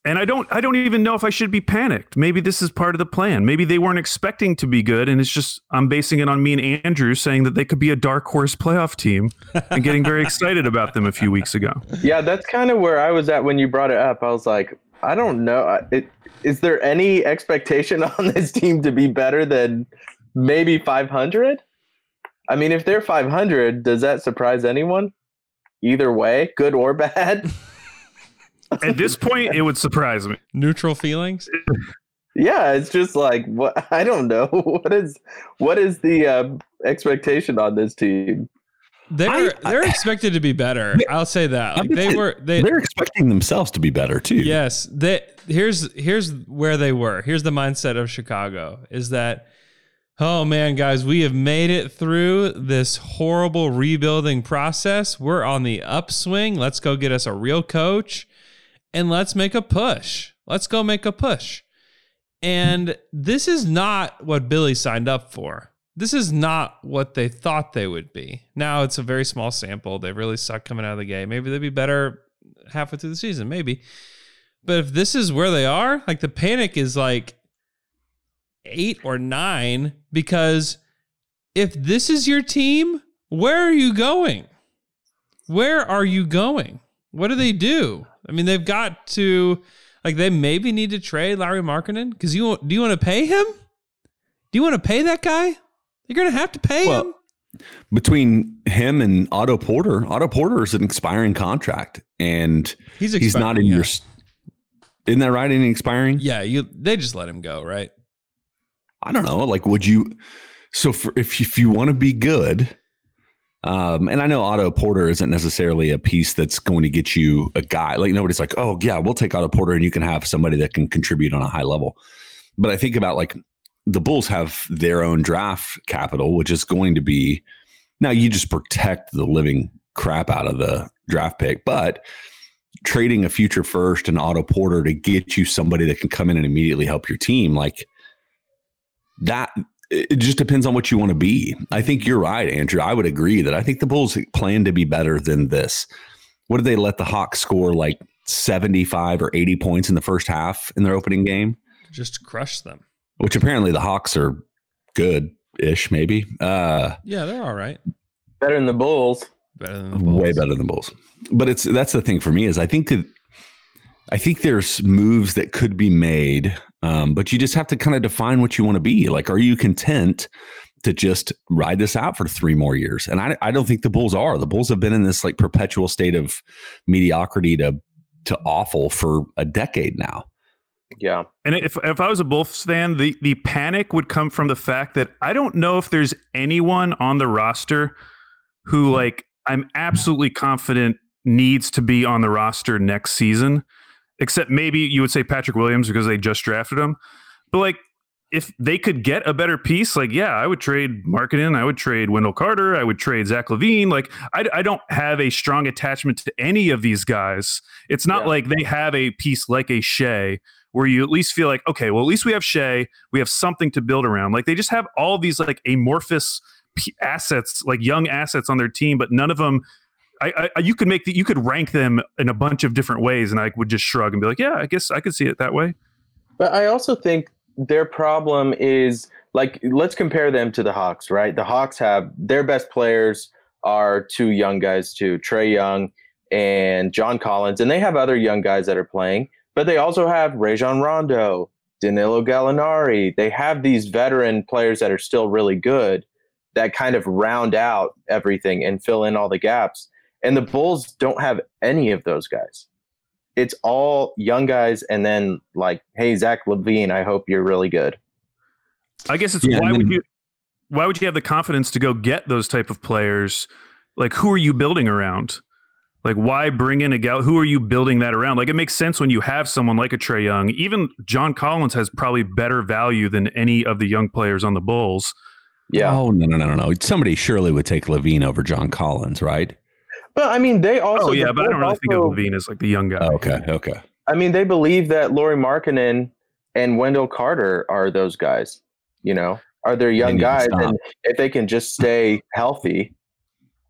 And I don't I don't even know if I should be panicked. Maybe this is part of the plan. Maybe they weren't expecting to be good and it's just I'm basing it on me and Andrew saying that they could be a dark horse playoff team and getting very excited about them a few weeks ago. Yeah, that's kind of where I was at when you brought it up. I was like, I don't know. I- It, is there any expectation on this team to be better than maybe 500? I mean, if they're 500, does that surprise anyone? Either way, good or bad? At this point it would surprise me. Neutral feelings. yeah, it's just like what I don't know. What is what is the uh, expectation on this team? They're I- they're expected to be better. I'll say that. Like they were they They're expecting themselves to be better too. Yes, they here's here's where they were. Here's the mindset of Chicago is that oh man, guys, we have made it through this horrible rebuilding process. We're on the upswing. Let's go get us a real coach and let's make a push. Let's go make a push. And this is not what Billy signed up for. This is not what they thought they would be. Now it's a very small sample. They really suck coming out of the game. Maybe they'd be better halfway through the season, maybe. But if this is where they are, like the panic is like eight or nine, because if this is your team, where are you going? Where are you going? What do they do? I mean, they've got to like they maybe need to trade Larry Markkanen because you do you want to pay him? Do you want to pay that guy? You're gonna have to pay Well, him. Between him and Otto Porter, Otto Porter is an expiring contract, and He's he's not in expiring, your. Isn't that right? In expiring? Yeah, you they just let him go, right? I don't know. Like, would you? So, for, if if you want to be good, um, and I know Otto Porter isn't necessarily a piece that's going to get you a guy. Like nobody's like, oh yeah, we'll take Otto Porter, and you can have somebody that can contribute on a high level. But I think about like the Bulls have their own draft capital, which is going to be now you just protect the living crap out of the draft pick, but trading a future first and Otto Porter to get you somebody that can come in and immediately help your team, like that it just depends on what you want to be. I think you're right, Andrew. I would agree that I think the Bulls plan to be better than this. What did they let the Hawks score like 75 or 80 points in the first half in their opening game? just crush them. which apparently the Hawks are good ish, maybe. Uh, Yeah, they're all right. Better than the Bulls. Better than the Bulls. way better than Bulls. But it's that's the thing for me is I think that I think there's moves that could be made, um, but you just have to kind of define what you want to be. Like, are you content to just ride this out for three more years? And I, I don't think the Bulls are. The Bulls have been in this like perpetual state of mediocrity to to awful for a decade now. Yeah. And if if I was a Bulls fan, the the panic would come from the fact that I don't know if there's anyone on the roster who like I'm absolutely confident needs to be on the roster next season, except maybe you would say Patrick Williams because they just drafted him. But like if they could get a better piece, like yeah, I would trade Markkanen, I would trade Wendell Carter, I would trade Zach LaVine. Like I, I don't have a strong attachment to any of these guys. It's not Yeah. like they have a piece like a Shai where you at least feel like, okay, well, at least we have Shai, we have something to build around. Like they just have all these like amorphous assets, like young assets on their team, but none of them. I, I you could make the, you could rank them in a bunch of different ways, and I would just shrug and be like, yeah, I guess I could see it that way. But I also think their problem is like let's compare them to the Hawks, right? The Hawks have their best players are two young guys too, Trae Young and John Collins, and they have other young guys that are playing, but they also have Rajon Rondo, Danilo Gallinari. They have these veteran players that are still really good that kind of round out everything and fill in all the gaps. And the Bulls don't have any of those guys it's all young guys and then like hey zach LaVine i hope you're really good I guess it's Yeah, why and would you why would you have the confidence to go get those type of players? Like who are you building around? Like why bring in a gal? Who are you building that around? Like it makes sense when you have someone like a Trae Young. Even John Collins has probably better value than any of the young players on the Bulls. yeah Oh no no no no no! Somebody surely would take LaVine over John Collins, right? But i mean they oh, also oh yeah, but I don't really Bulls think of also- LaVine as like the young guy. Oh, okay okay. i mean they believe that Lauri Markkanen and wendell carter are those guys you know are their young guys and if they can just stay healthy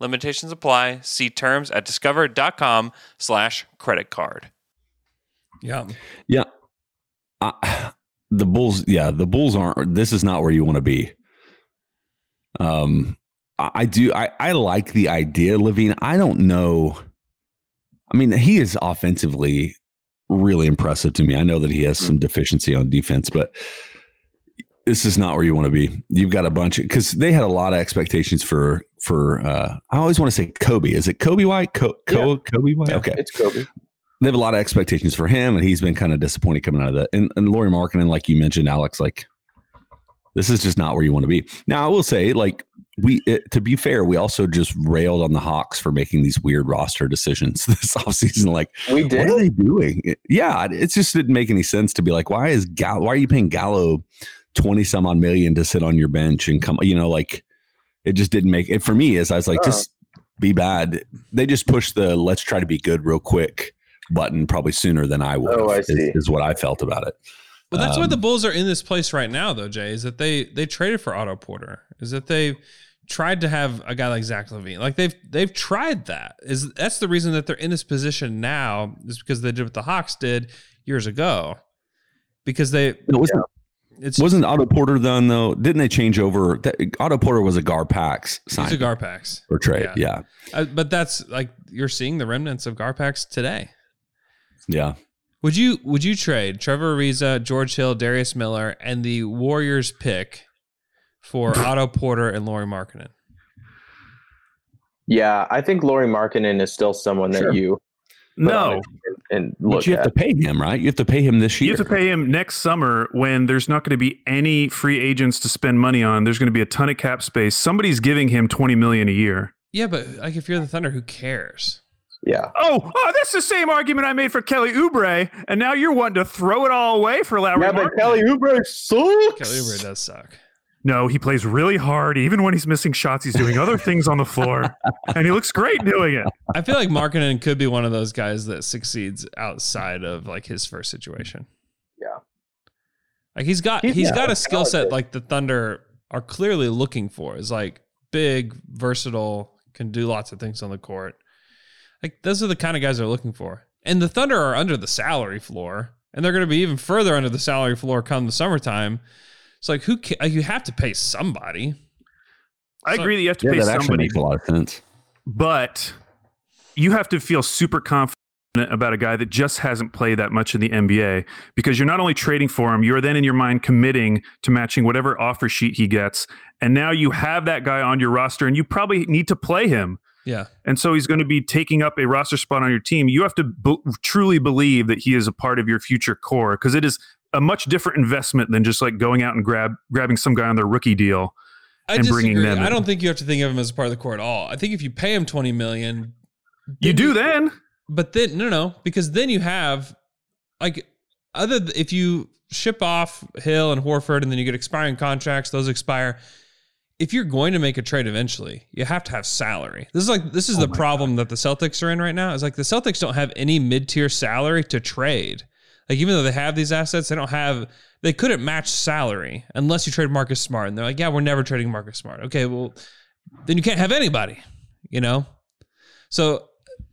Limitations apply. See terms at discover.com slash credit card. Yeah. Yeah. I, the Bulls, yeah, the Bulls aren't. This is not where you want to be. Um, I, I do. I I like the idea, LaVine. I don't know. I mean, he is offensively really impressive to me. I know that he has some deficiency on defense, but this is not where you want to be. You've got a bunch of because they had a lot of expectations for for. uh I always want to say Kobe. Is it Coby White? Co- Co- Coby White. Okay, it's kobe they have a lot of expectations for him, and he's been kind of disappointed coming out of that. And, and Lauri Markkanen, like you mentioned, Alex, like this is just not where you want to be. Now, I will say, like we, it, to be fair, we also just railed on the Hawks for making these weird roster decisions this offseason. Like, we did. what are they doing? It- yeah, it just didn't make any sense to be like, why is Gallo? Why are you paying Gallo twenty some odd million to sit on your bench and come? You know, like it just didn't make it for me. As I was like, Oh. just be bad. They just pushed the let's try to be good real quick button probably sooner than I would. Oh, I is, see. is what I felt about it. But that's why Um, the Bulls are in this place right now, though, Jay, is that they they traded for Otto Porter. Is that they tried to have a guy like Zach LaVine. Like they've they've tried that. Is that's the reason that they're in this position now, is because they did what the Hawks did years ago. Because they No, wasn't, it's wasn't Otto Porter done though? Didn't they change over? That, Otto Porter was a Garpax it's sign a Garpax. or trade. Yeah. Yeah, Uh, but that's like you're seeing the remnants of Garpax today. yeah. Would you would you trade Trevor Ariza, George Hill, Darius Miller, and the Warriors pick for Otto Porter and Lauri Markkanen? Yeah, I think Lauri Markkanen is still someone that Sure. you put on No, a team and But you have at. to pay him, right? You have to pay him this year. you have to pay him next summer when there's not going to be any free agents to spend money on. There's going to be a ton of cap space. Somebody's giving him 20 million a year. Yeah, but like if you're the Thunder, who cares? Yeah, Oh, oh, that's the same argument I made for Kelly Oubre, and now you're wanting to throw it all away for Larry. yeah, but Kelly Oubre sucks. Kelly Oubre does suck. No, he plays really hard. Even when he's missing shots, he's doing other things on the floor, and he looks great doing it. I feel like Markkanen could be one of those guys that succeeds outside of like his first situation. Yeah. Like he's got He's- he's yeah, got a skill set it. like the Thunder are clearly looking for. Is like big, versatile, can do lots of things on the court. Like those are the kind of guys they're looking for. And the Thunder are under the salary floor, and they're going to be even further under the salary floor come the summertime. It's like who ca- you have to pay somebody. I So- agree that you have to yeah, pay that actually somebody, makes a lot of sense. but you have to feel super confident about a guy that just hasn't played that much in the NBA because you're not only trading for him, you're then in your mind committing to matching whatever offer sheet he gets. And now you have that guy on your roster and you probably need to play him. Yeah. And so he's going to be taking up a roster spot on your team. You have to b- truly believe that he is a part of your future core because it is a much different investment than just like going out and grab grabbing some guy on their rookie deal. I And bringing them I in. don't think you have to think of him as part of the core at all. I think if you pay him twenty million, You do then. but then no, no, because then you have like other th- if you ship off Hill and Horford, and then you get expiring contracts, those expire. If you're going to make a trade eventually, you have to have salary. This is like this is Oh the problem that the Celtics are in right now. Is like the Celtics don't have any mid tier salary to trade. Like even though they have these assets, they don't have. They couldn't match salary unless you trade Marcus Smart. And they're like, yeah, we're never trading Marcus Smart. Okay, well, then you can't have anybody. You know, so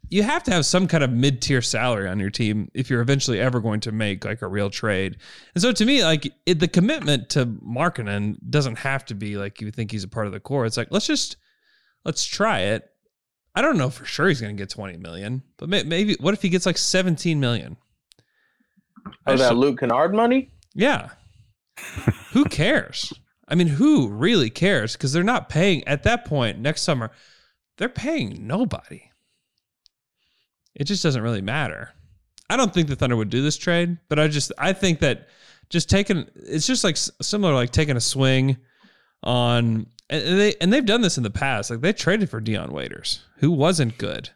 you have to have some kind of mid tier salary on your team if you're eventually ever going to make like a real trade. And so to me, like it, the commitment to Markkanen doesn't have to be like you think he's a part of the core. It's like let's just let's try it. I don't know for sure he's going to get 20 million, but maybe what if he gets like 17 million? I Oh, just- that Luke Kennard money? yeah. who cares? I mean, who really cares? Because they're not paying at that point next summer. They're paying nobody. It just doesn't really matter. I don't think the Thunder would do this trade, but I just I think that just taking it's just like similar to like taking a swing on and they and they've done this in the past. Like they traded for Dion Waiters, who wasn't good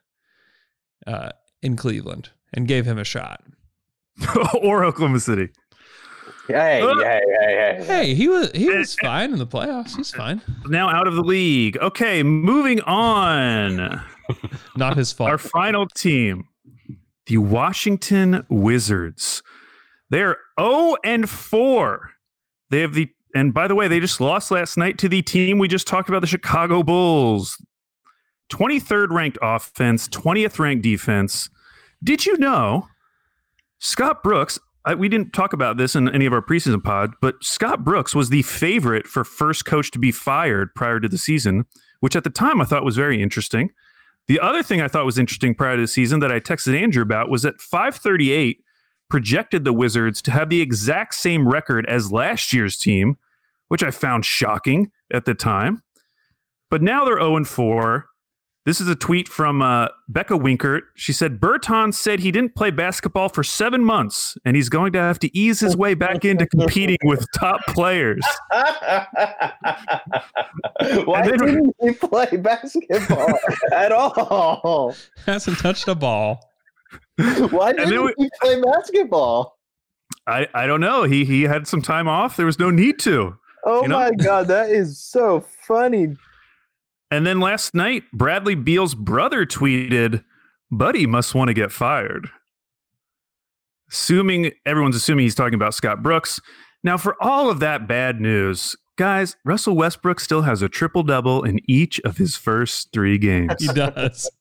uh, in Cleveland, and gave him a shot. or Oklahoma City. Hey, Uh, hey, hey, hey. Hey, he was he was fine in the playoffs. He's fine. Now out of the league. Okay, moving on. Not his fault. Our final team, the Washington Wizards. They're 0 and 4. They have the and by the way, they just lost last night to the team we just talked about, the Chicago Bulls. 23rd ranked offense, 20th ranked defense. Did you know Scott Brooks? I, we didn't talk about this in any of our preseason pod, but Scott Brooks was the favorite for first coach to be fired prior to the season, which at the time I thought was very interesting. The other thing I thought was interesting prior to the season that I texted Andrew about was that 538 projected the Wizards to have the exact same record as last year's team, which I found shocking at the time. But now they're 0 4. This is a tweet from uh, Becca Winkert. She said Bertans said he didn't play basketball for seven months, and he's going to have to ease his way back into competing with top players. Why then- didn't he play basketball at all? Hasn't touched a ball. Why didn't we- he play basketball? I, I don't know. He he had some time off. There was no need to. Oh You know? my god, that is so funny. And then last night, Bradley Beal's brother tweeted, Buddy must want to get fired. Assuming everyone's assuming he's talking about Scott Brooks. Now, for all of that bad news, guys, Russell Westbrook still has a triple double in each of his first three games. He does.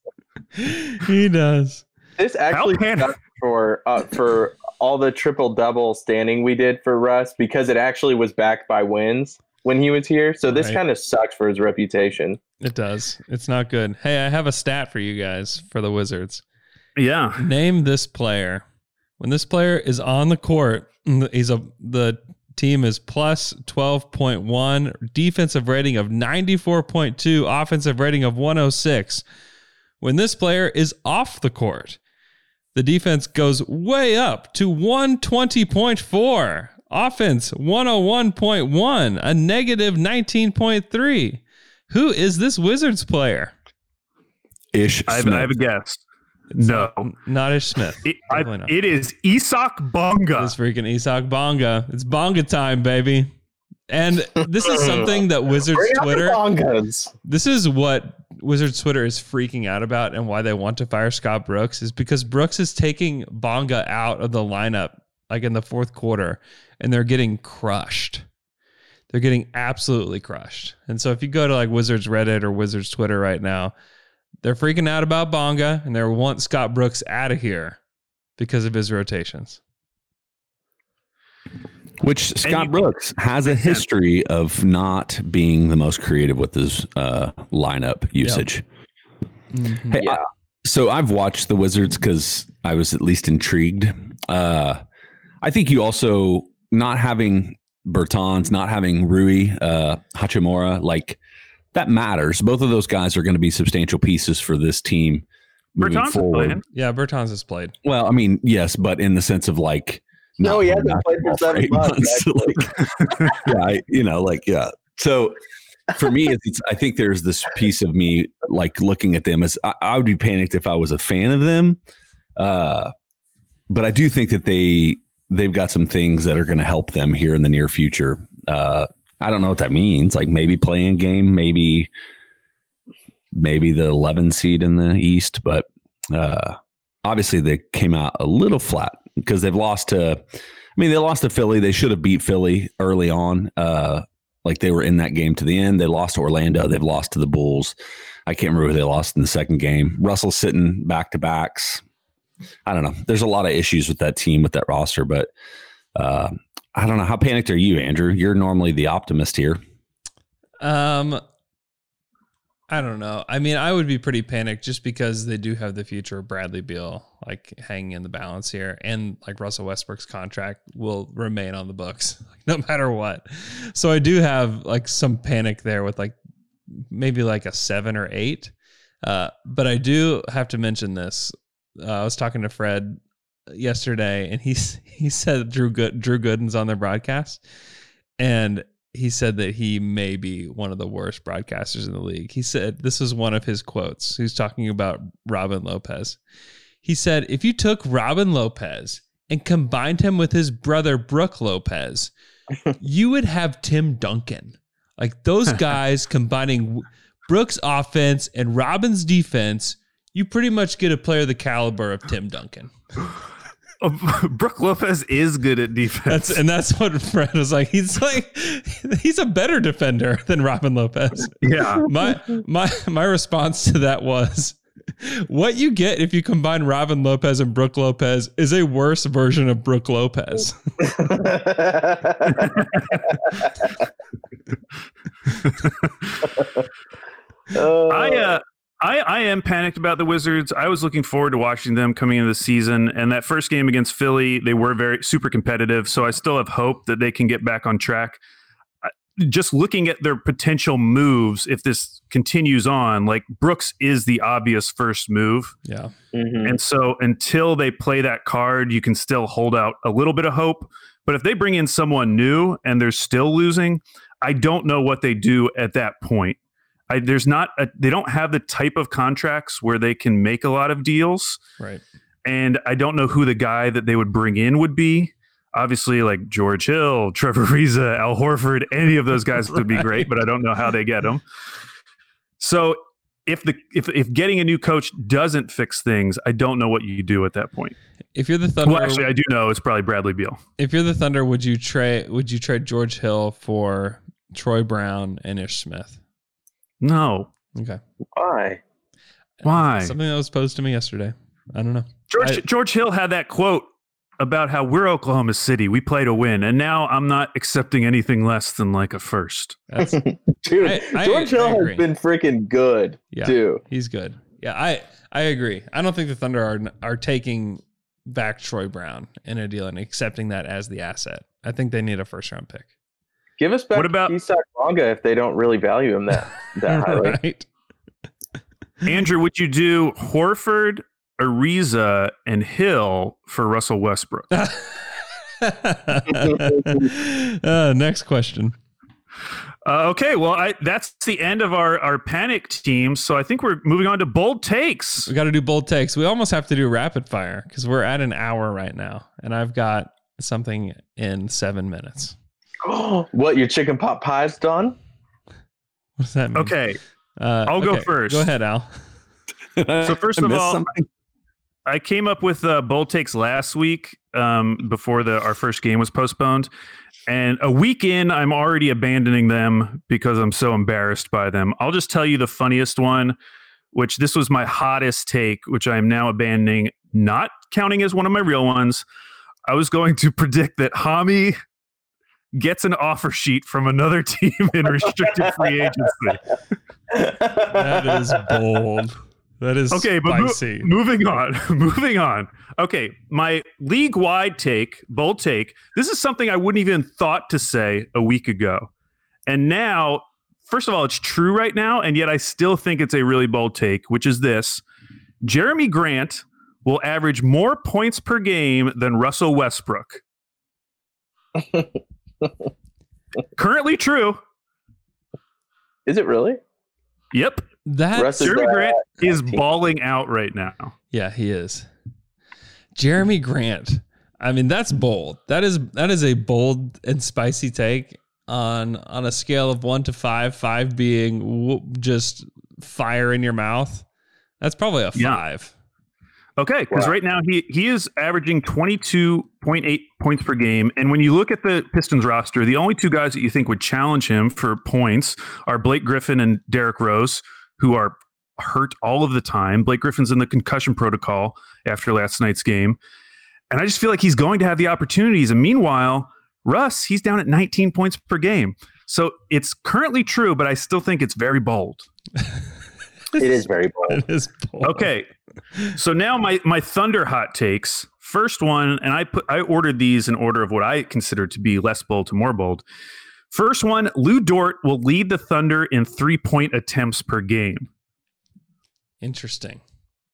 he does. This actually Pan- for uh, for all the triple double standing we did for Russ because it actually was backed by wins when he was here. So this Right. kind of sucks for his reputation. It does. It's not good. Hey, I have a stat for you guys for the Wizards. yeah. Name this player. When this player is on the court, mm, he's a the team is plus 12.1, defensive rating of 94.2, offensive rating of 106. When this player is off the court, the defense goes way up to 120.4. Offense 101.1, a negative 19.3. Who is this Wizards player? Ish. I have, I have a guess. No, Not Ish Smith. it, I, Definitely not. it is Isaac Bonga. This freaking Isaac Bonga. It's Bonga time, baby. And this is something that Wizards Bring out the Twitter, this is what Wizards Twitter is freaking out about and why they want to fire Scott Brooks is because Brooks is taking Bonga out of the lineup like in the fourth quarter and they're getting crushed. They're getting absolutely crushed. And so if you go to like Wizards Reddit or Wizards Twitter right now, they're freaking out about Bonga and they want Scott Brooks out of here because of his rotations. Which Scott you- Brooks has a history of not being the most creative with his uh, lineup usage. Hey, I- so I've watched the Wizards because I was at least intrigued. Uh, I think you also not having Bertans, not having Rui uh, Hachimura, like that matters. Both of those guys are going to be substantial pieces for this team moving Bertans is forward. playing. Yeah, Bertans has played. Well, I mean, yes, but in the sense of like, No, he hasn't played for seven eight months, Like, yeah, I, you know, like yeah. So for me, it's, it's I think there's this piece of me like looking at them as I, I would be panicked if I was a fan of them, uh, but I do think that they they've got some things that are going to help them here in the near future. Uh, I don't know what that means. Like maybe playing game, maybe maybe the 11 seed in the East, but uh, obviously they came out a little flat because they've lost to. I mean, they lost to Philly. They should have beat Philly early on. Uh, like they were in that game to the end. They lost to Orlando. They've lost to the Bulls. I can't remember who they lost in the second game. Russell sitting back to backs. I don't know. There's a lot of issues with that team with that roster, but uh, I don't know. How panicked are you, Andrew? You're normally the optimist here. Um, I don't know. I mean, I would be pretty panicked just because they do have the future of Bradley Beal like hanging in the balance here, and like Russell Westbrook's contract will remain on the books no matter what. So I do have like some panic there with like maybe like a seven or eight. Uh, but I do have to mention this. Uh, I was talking to Fred yesterday, and he he said Drew Good Drew Gooden's on their broadcast, and he said that he may be one of the worst broadcasters in the league. He said this is one of his quotes. He's talking about Robin Lopez. He said, if you took Robin Lopez and combined him with his brother Brook Lopez, you would have Tim Duncan. Like those guys combining Brooks' offense and Robin's defense, you pretty much get a player the caliber of Tim Duncan. Oh, Brook Lopez is good at defense. That's and that's what Fred was like. He's like he's a better defender than Robin Lopez. yeah. My my my response to that was what you get if you combine Robin Lopez and Brook Lopez is a worse version of Brook Lopez. I uh I, I am panicked about the Wizards. I was looking forward to watching them coming into the season, and that first game against Philly, they were very super competitive. So I still have hope that they can get back on track. Just looking at their potential moves, if this continues on, like Brooks is the obvious first move, Yeah. Mhm. and so until they play that card, you can still hold out a little bit of hope. But if they bring in someone new and they're still losing, I don't know what they do at that point. I, there's not a, they don't have the type of contracts where they can make a lot of deals, Right. and I don't know who the guy that they would bring in would be. Obviously, like George Hill, Trevor Ariza, Al Horford, any of those guys would be great, but I don't know how they get them. So if the if if getting a new coach doesn't fix things, I don't know what you do at that point. If you're the Thunder, Well, actually, I do know it's probably Bradley Beal. if you're the Thunder, would you trade would you trade George Hill for Troy Brown and Ish Smith? No, Okay. Why? why? Something that was posed to me yesterday. I don't know. George I- George Hill had that quote about how we're Oklahoma City, we play to win, and now I'm not accepting anything less than like a first. That's Dude, I- I- George I Hill agree. has been freaking good Yeah. too. He's good. Yeah, I I agree. I don't think the Thunder are are taking back Troy Brown in a deal and accepting that as the asset. I think they need a first round pick. Give us back What about- Isaac Bonga if they don't really value him that that highly. right? Andrew, would you do Horford, Ariza, and Hill for Russell Westbrook? uh, next question. Uh, okay, well, I, that's the end of our, our panic team. So I think we're moving on to bold takes. We got to do bold takes. We almost have to do rapid fire because we're at an hour right now, and I've got something in seven minutes. what your chicken pot pies done? What does that mean? Okay, uh, I'll go first. Go ahead, Al. So first of all, something? I came up with uh, bold takes last week um, before the our first game was postponed, and a week in, I'm already abandoning them because I'm so embarrassed by them. I'll just tell you the funniest one, which this was my hottest take, which I am now abandoning, not counting as one of my real ones. I was going to predict that Hami gets an offer sheet from another team in restricted free agency. That is bold. That is Okay, but mo- moving on. moving on. Okay, my league wide take, bold take. This is something I wouldn't even thought to say a week ago. And now, first of all, it's true right now, and yet I still think it's a really bold take, which is this Jerami Grant will average more points per game than Russell Westbrook. Currently true. Is it really? Yep. that Russ Jerami the- Grant is bawling out right now. Yeah, he is. Jerami Grant. I mean, that's bold. That is that is a bold and spicy take on on a scale of one to five. Five being w- just fire in your mouth. That's probably a Yeah. Five. Okay, because Wow. right now he he is averaging twenty two point eight points per game, and when you look at the Pistons roster, the only two guys that you think would challenge him for points are Blake Griffin and Derrick Rose, who are hurt all of the time. Blake Griffin's in the concussion protocol after last night's game, and I just feel like he's going to have the opportunities. And meanwhile, Russ he's down at nineteen points per game, so it's currently true, but I still think it's very bold. It is very bold. It is bold. Okay. So now my my Thunder hot takes. First one, and I put I ordered these in order of what I consider to be less bold to more bold. First one, Lu Dort will lead the Thunder in three point attempts per game. Interesting.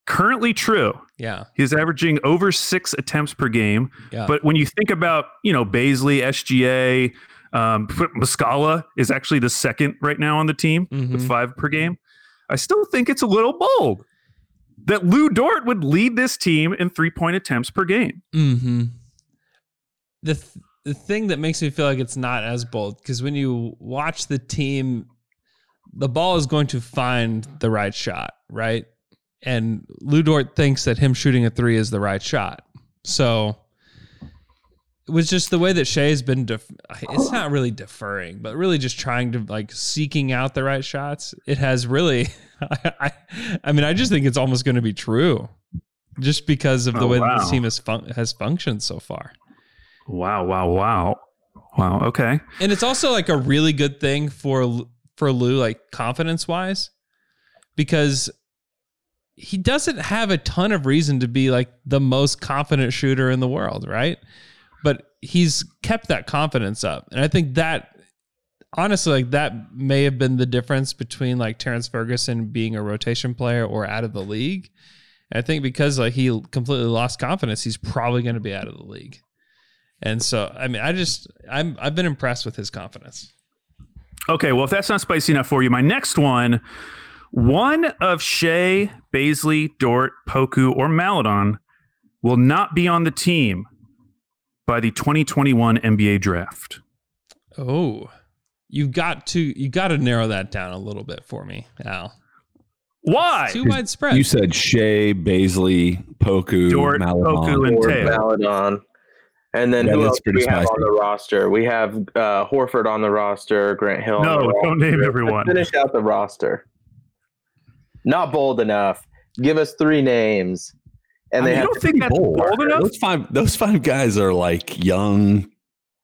Currently true. Yeah. He's averaging over six attempts per game. Yeah. But when you think about, you know, Bazley, SGA, um, Muscala is actually the second right now on the team with Mhm. five per game. I still think it's a little bold that Lu Dort would lead this team in three point attempts per game. Mm-hmm. The th- the thing that makes me feel like it's not as bold because when you watch the team, the ball is going to find the right shot, right? And Lu Dort thinks that him shooting a three is the right shot. So it was just the way that Shai's been. Def- it's not really deferring, but really just trying to like seeking out the right shots. It has really. I, I, I mean, I just think it's almost going to be true, just because of the Oh, way that wow. this team has fun- has functioned so far. Wow, wow, wow. Wow, okay. And it's also like a really good thing for for Lu, like confidence wise, because he doesn't have a ton of reason to be like the most confident shooter in the world, right? But he's kept that confidence up, and I think that honestly, like that may have been the difference between like Terrence Ferguson being a rotation player or out of the league. And I think because like he completely lost confidence, he's probably going to be out of the league. And so, I mean, I just I'm I've been impressed with his confidence. Okay, well, if that's not spicy enough for you, my next one one of Shai, Bazley, Dort, Poku, or Maledon will not be on the team by the 2021 NBA draft. Oh, you've got to you got to narrow that down a little bit for me, Al. Why? Too widespread. You said Shai, Bazley, Poku, Dort, Maledon. Poku, and Or Maledon. And then Yeah, who else do we have on the roster? We have uh, Horford on the roster, Grant Hill. No, don't roster. name everyone. Let's finish out the roster. Not bold enough. Give us three names. And I mean, have you don't think that's bold. bold enough? Those five, those five guys are like young,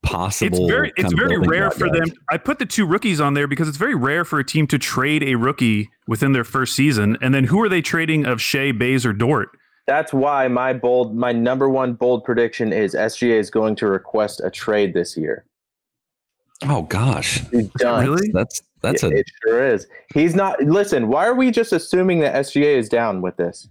possible. It's very it's very rare for guys. them. I put the two rookies on there because it's very rare for a team to trade a rookie within their first season. And then who are they trading of Shai, Bays, or Dort? That's why my bold, my number one bold prediction is SGA is going to request a trade this year. Oh gosh, done. Really? that's that's it, a it sure is. He's not. Listen, why are we just assuming that SGA is down with this?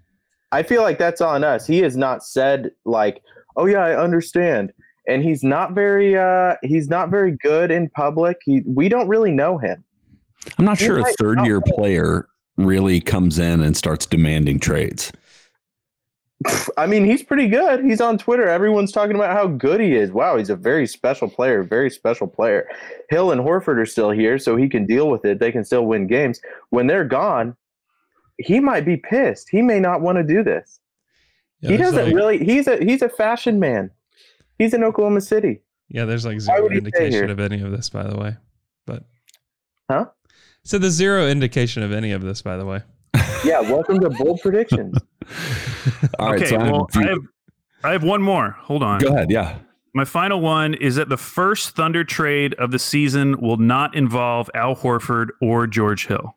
I feel like that's on us. He has not said like, "Oh yeah, I understand," and he's not very. uh He's not very good in public. He, we don't really know him. I'm not He sure a third year player really comes in and starts demanding trades. I mean, he's pretty good. He's on Twitter. Everyone's talking about how good he is. Wow, he's a very special player, very special player. Hill and Horford are still here, so he can deal with it. They can still win games. When they're gone, he might be pissed. He may not want to do this. Yeah, he doesn't like- really. He's a he's a fashion man. He's in Oklahoma City. Yeah, there's like zero would he stay indication of any of this, by the way. But Huh? So there's zero indication of any of this, by the way. Yeah. Welcome to bold predictions. All right, okay, so well, I have, I have one more. Hold on. go ahead. Yeah, My final one is that the first Thunder trade of the season will not involve Al Horford or George Hill.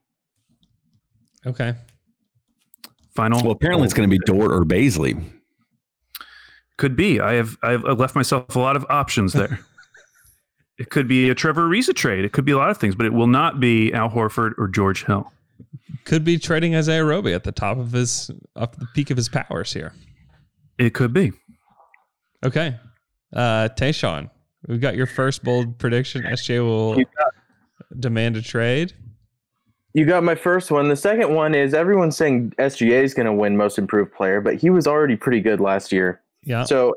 Okay. Final. well, apparently it's going to be Dort or Bazley. Could be. I have I've left myself a lot of options there. it could be a Trevor Ariza trade. It could be a lot of things, but it will not be Al Horford or George Hill. Could be trading Isaiah Roby at the top of his, up the peak of his powers here. It could be. Okay. Uh, Tayshawn, we've got your first bold prediction. SJ will demand a trade. You got my first one. The second one is everyone's saying SGA is going to win Most Improved Player, but he was already pretty good last year. Yeah. So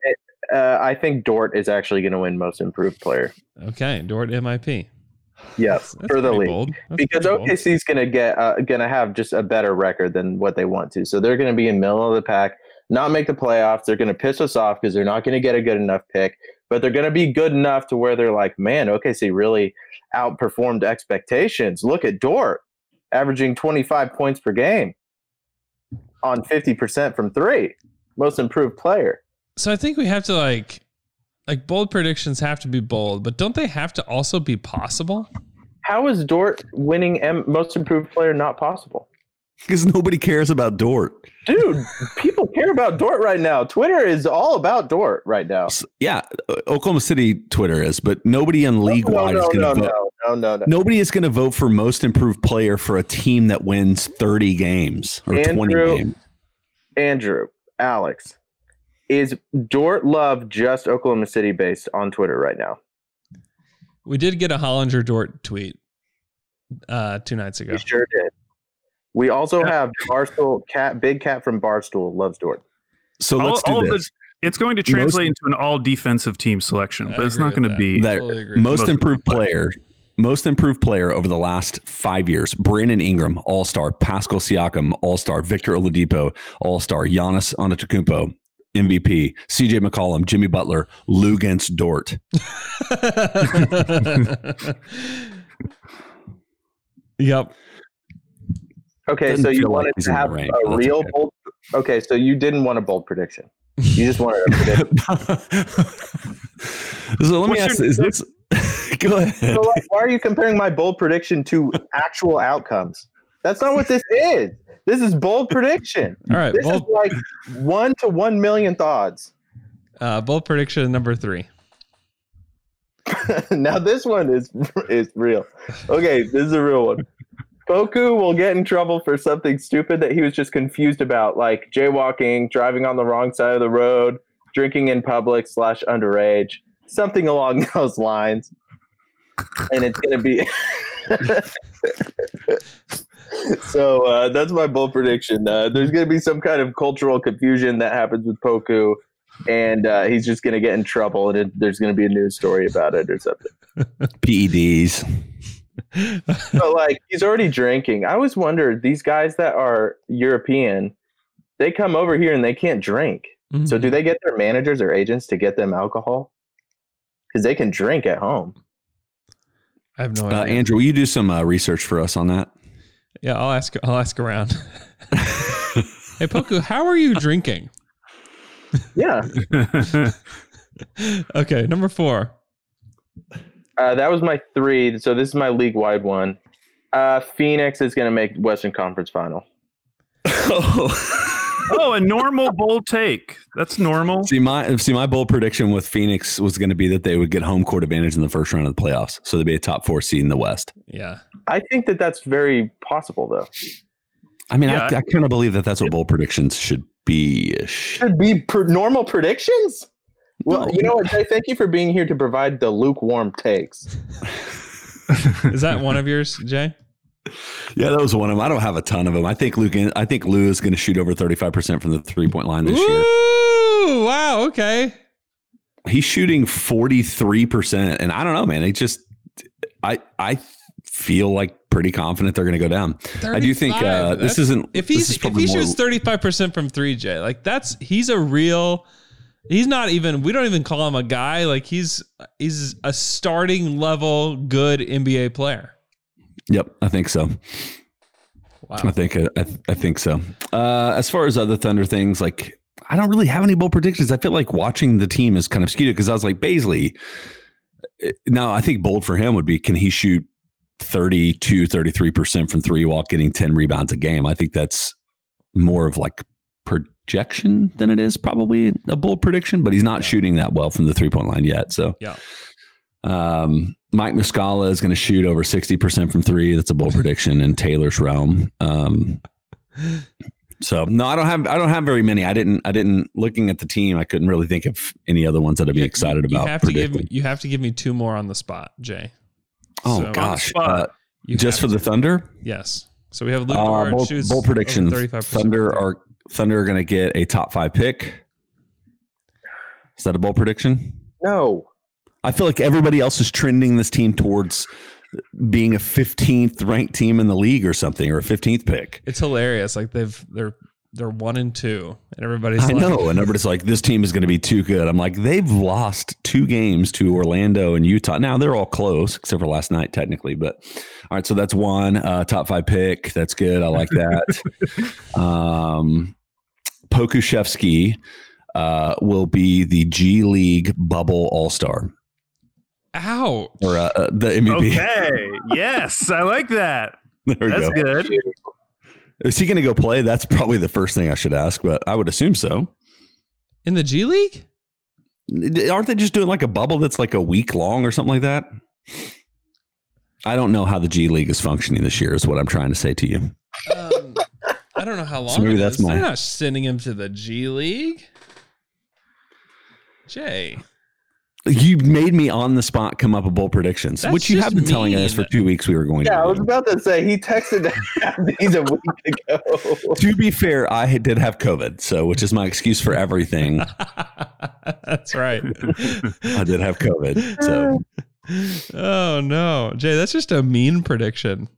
uh, I think Dort is actually going to win Most Improved Player. Okay. Dort MIP. Yes, That's for the league. because pretty is going to get uh, going to have just a better record than what they want to. So they're going to be in middle of the pack, not make the playoffs. They're going to piss us off because they're not going to get a good enough pick, but they're going to be good enough to where they're like, man, OKC really outperformed expectations. Look at Dort averaging 25 points per game on 50% from 3. Most improved player. So I think we have to like, like bold predictions have to be bold, but don't they have to also be possible? How is Dort winning M- most improved player not possible? because nobody cares about Dort. Dude, people care about Dort right now. Twitter is all about Dort right now. S- Yeah, Oklahoma City Twitter is, but nobody in league wide no, is going to no, vote. No, no, no. Nobody is going to vote for most improved player for a team that wins 30 games or 20 games. Andrew, Alex, is Dort Love just Oklahoma City based on Twitter right now? We did get a Hollinger Dort tweet uh, two nights ago. We sure did. We also have Barstool Cat, Big Cat from Barstool loves Dort. So All- let's do all this. this- It's going to translate into an all defensive team selection, I but it's not going to be. That Totally most Most improved improved player, most improved player over the last five years: Brandon Ingram, All Star; Pascal Siakam, All Star; Victor Oladipo, All Star; Giannis Antetokounmpo, MVP; CJ McCollum, Jimmy Butler, Lu Luguentz Dort. yep. Okay, Doesn't so you feel like wanted to have range, a real okay. bold. Okay, so you didn't want a bold prediction. You just wanted a prediction. so let me What's ask: your- Is this? Go ahead. so like, why are you comparing my bold prediction to actual outcomes? That's not what this is. This is bold prediction. All right. This Bold, is like one to one millionth odds. uh, bold prediction number three. now this one is is real. Okay, this is a real one. Poku will get in trouble for something stupid that he was just confused about, like jaywalking, driving on the wrong side of the road, drinking in public slash underage, something along those lines. And it's gonna be so uh, that's my bold prediction. Uh, there's gonna be some kind of cultural confusion that happens with Poku, and uh, he's just gonna get in trouble, and it, there's gonna be a news story about it or something. PEDs. but like he's already drinking. I always wondered these guys that are European, they come over here and they can't drink. So Mm-hmm. do they get their managers or agents to get them alcohol? Because they can drink at home. I have no Uh, idea. Andrew, will you do some uh, research for us on that? yeah, I'll ask. I'll ask around. hey, Poku, how are you drinking? Yeah, Okay, number four. uh, that was my three. So this is my league wide one. Uh, Phoenix is going to make Western Conference Final. oh, Oh, a normal bold take. That's normal. See my see my bold prediction with Phoenix was going to be that they would get home court advantage in the first round of the playoffs, so they'd be a top four seed in the West. Yeah. I think that that's very possible, though. I mean, Yeah. I, I kind of believe that that's what bold predictions should be. Should be per- normal predictions. Well, No. you know what, Jay? Thank you for being here to provide the lukewarm takes. Is that one of yours, Jay? Yeah, that was one of them. I don't have a ton of them. I think Luke. I think Lu is going to shoot over thirty five percent from the three point line this year. Wow. Okay. He's shooting forty three percent, and I don't know, man. It just, I I feel like pretty confident they're going to go down. I do think uh, this isn't. If he's is if he shoots thirty five percent from three, Jay, like that's he's a real. He's not even. We don't even call him a guy. Like he's he's a starting level good NBA player. Yep, I think so. Wow. I think I, I think so. Uh, as far as other Thunder things, like I don't really have any bold predictions. I feel like watching the team is kind of skewed because I was like Bazley. eh, Now I think bold for him would be can he shoot 32, 33% from three while getting 10 rebounds a game? I think that's more of like projection than it is probably a bold prediction, but he's not shooting that well from the three point line yet. So Yeah. Um, Mike Muscala is going to shoot over 60% from three. That's a bold prediction in Taylor's realm. Um, so no, I don't have, I don't have very many. I didn't, I didn't looking at the team. I couldn't really think of any other ones that I'd be excited you about. have to give me. You have to give me two more on the spot, Jay. oh so- gosh. spot. Uh, just have for the to. Thunder, yes. So we have Luke uh, bold, shoots bold prediction. thirty five Thunder are Thunder are going to get a top five pick. Is that a bold prediction? No. I feel like everybody else is trending this team towards being a 15th ranked team in the league or something, or a 15th pick. It's hilarious. Like they've they're they're one and two, and everybody's I like, know, and everybody's like, "This team is going to be too good." I'm like, they've lost two games to Orlando and Utah. Now they're all close, except for last night, technically. But all right, so that's one uh, top five pick. That's good. I like that. um, Pokusevski uh, will be the G League Bubble All Star "Ouch!" or uh, uh, the MVP. Okay. yes, I like that. There we That's go. good. Is he going to go play? That's probably the first thing I should ask, but I would assume so. In the G League? Aren't they just doing like a bubble that's like a week long or something like that? I don't know how the G League is functioning this year, is what I'm trying to say to you. Um, I don't know how long. So maybe it that's is. my- They're not sending him to the G League. Jay, You made me on the spot come up with bold predictions, That's which you have just been telling us for two weeks we were going to, Yeah, I was about to say he texted these a week ago. To be fair, I did have COVID, so which is my excuse for everything. that's right. I did have COVID, so oh no, Jay, that's just a mean prediction.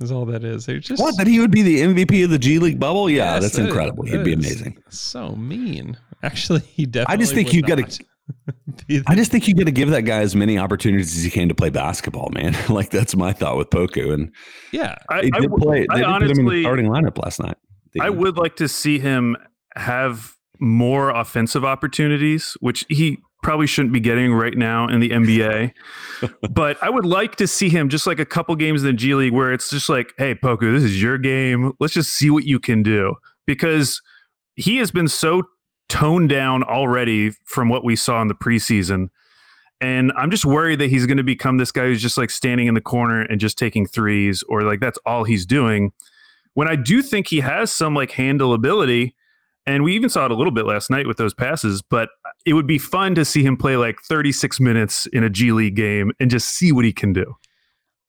Is all that is. They're just what? That he would be the MVP of the G League bubble? Yeah, Yes, that's that is- incredible. that He'd be amazing. So mean. Actually, he definitely. I just think would you gotta- not be the- I just think you got to give that guy as many opportunities as he can to play basketball, man. like that's my thought with Poku, and yeah. I, he I did play. I They did put him in the honestly, starting lineup last night. I would like to see him have more offensive opportunities, which he probably shouldn't be getting right now in the NBA. but I would like to see him just like a couple games in the G League where it's just like, hey, Poku, this is your game. Let's just see what you can do. Because he has been so toned down already from what we saw in the preseason. And I'm just worried that he's going to become this guy who's just like standing in the corner and just taking threes, or like that's all he's doing. When I do think he has some like handle ability, and we even saw it a little bit last night with those passes, but it would be fun to see him play like 36 minutes in a G League game and just see what he can do.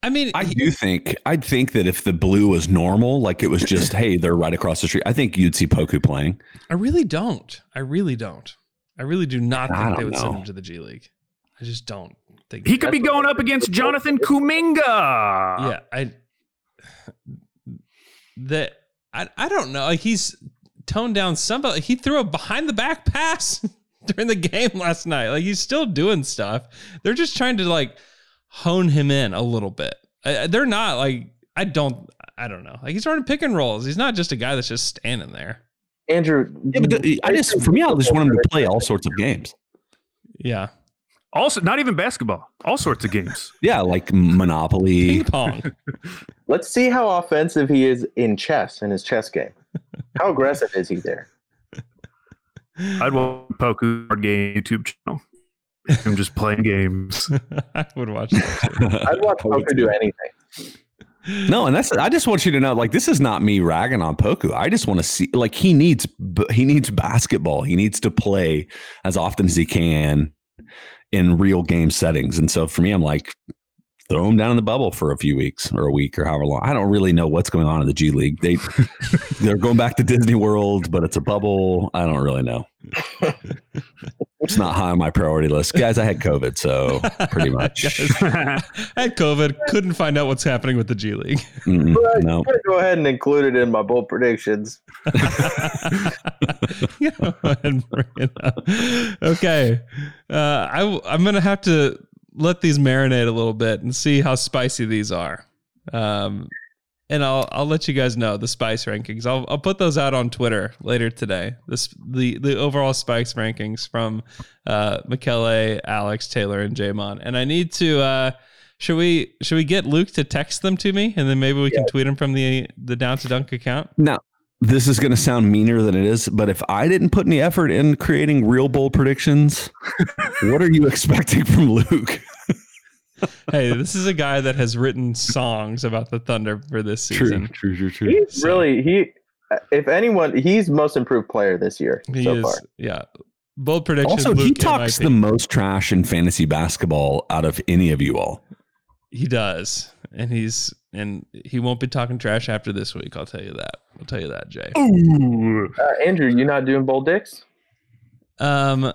I mean, I do think I'd think that if the blue was normal, like it was just hey, they're right across the street. I think you'd see Poku playing. I really don't. I really don't. I really do not think they don't would send him to the G League. I just don't think He could be going up against Jonathan Kuminga. Yeah, I that I I don't know. Like he's toned down somebody. He threw a behind the back pass during the game last night. Like he's still doing stuff. They're just trying to like hone him in a little bit. I, they're not like I don't I don't know. Like he's running pick and rolls. He's not just a guy that's just standing there. Andrew, Yeah, but the- I just for me, I just want him to play all sorts of games. Yeah, Also, not even basketball, all sorts of games. Yeah, like Monopoly. ping pong. let's see how offensive he is in chess in his chess game. How aggressive is he there? I'd want Poku board game YouTube channel. I'm just playing games. I would watch that. Too. I'd watch Poku do anything. No, and that's I just want you to know like this is not me ragging on Poku. I just want to see like he needs he needs basketball. He needs to play as often as he can in real game settings. And so for me I'm like throw him down in the bubble for a few weeks or a week or however long. I don't really know what's going on in the G League. They they're going back to Disney World, but it's a bubble. I don't really know. It's not high on my priority list. Guys, I had COVID, so pretty much. I had COVID. Couldn't find out what's happening with the G League. But no. I'm go ahead and include it in my bold predictions. Go ahead and bring it up. Okay, uh, I I'm gonna have to let these marinate a little bit and see how spicy these are. Um, and I'll I'll let you guys know the spice rankings. I'll I'll put those out on Twitter later today. This the the overall spice rankings from uh Michele, Alex, Taylor, and Jamon. And I need to uh should we should we get Luke to text them to me and then maybe we can tweet them from the the down to dunk account? Now, this is going to sound meaner than it is, but if I didn't put any effort in creating real bold predictions, what are you expecting from Luke? hey, this is a guy that has written songs about the Thunder for this season. true, true, true. He's really he. If anyone, he's most improved player this year He so is, far. yeah. Bold prediction. Also, he talks MIP. the most trash in fantasy basketball out of any of you all. He does, and he's and he won't be talking trash after this week. I'll tell you that. I'll tell you that, Jay. Uh, Andrew, you not doing bold dicks? Um,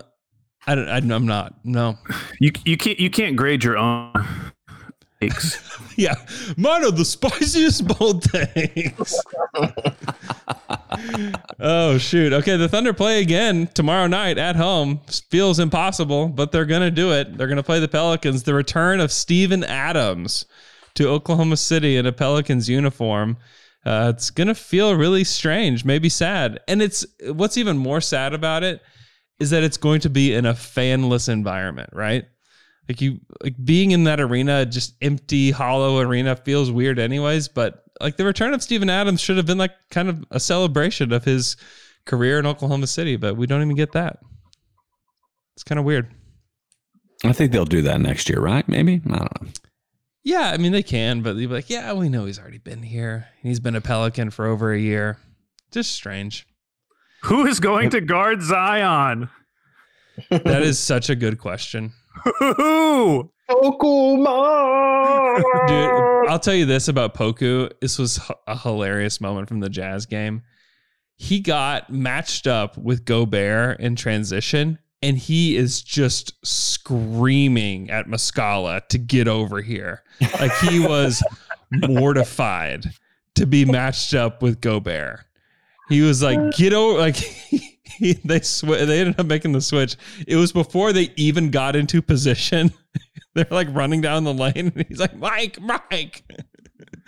I don't. I, I'm not. No. You you can't you can't grade your own takes. Yeah, mine are the spiciest bold things. oh shoot. Okay, the Thunder play again tomorrow night at home. Feels impossible, but they're gonna do it. They're gonna play the Pelicans. The return of Steven Adams to Oklahoma City in a Pelicans uniform. Uh, it's gonna feel really strange, maybe sad. And it's what's even more sad about it is that it's going to be in a fanless environment, right? Like you like being in that arena, just empty, hollow arena feels weird anyways. But like the return of Steven Adams should have been like kind of a celebration of his career in Oklahoma City, but we don't even get that. It's kind of weird. I think they'll do that next year, right? Maybe I don't know. Yeah, I mean they can, but they'd be like, yeah, we know he's already been here. He's been a Pelican for over a year. Just strange. Who is going to guard Zion? That is such a good question. Who? Pokemon. Dude, I'll tell you this about Poku. This was a hilarious moment from the Jazz game. He got matched up with Gobert in transition, and he is just screaming at Muscala to get over here. Like he was mortified to be matched up with Gobert. He was like, "Get over!" Like he, they sw- they ended up making the switch. It was before they even got into position. They're like running down the lane, and he's like, "Mike, Mike."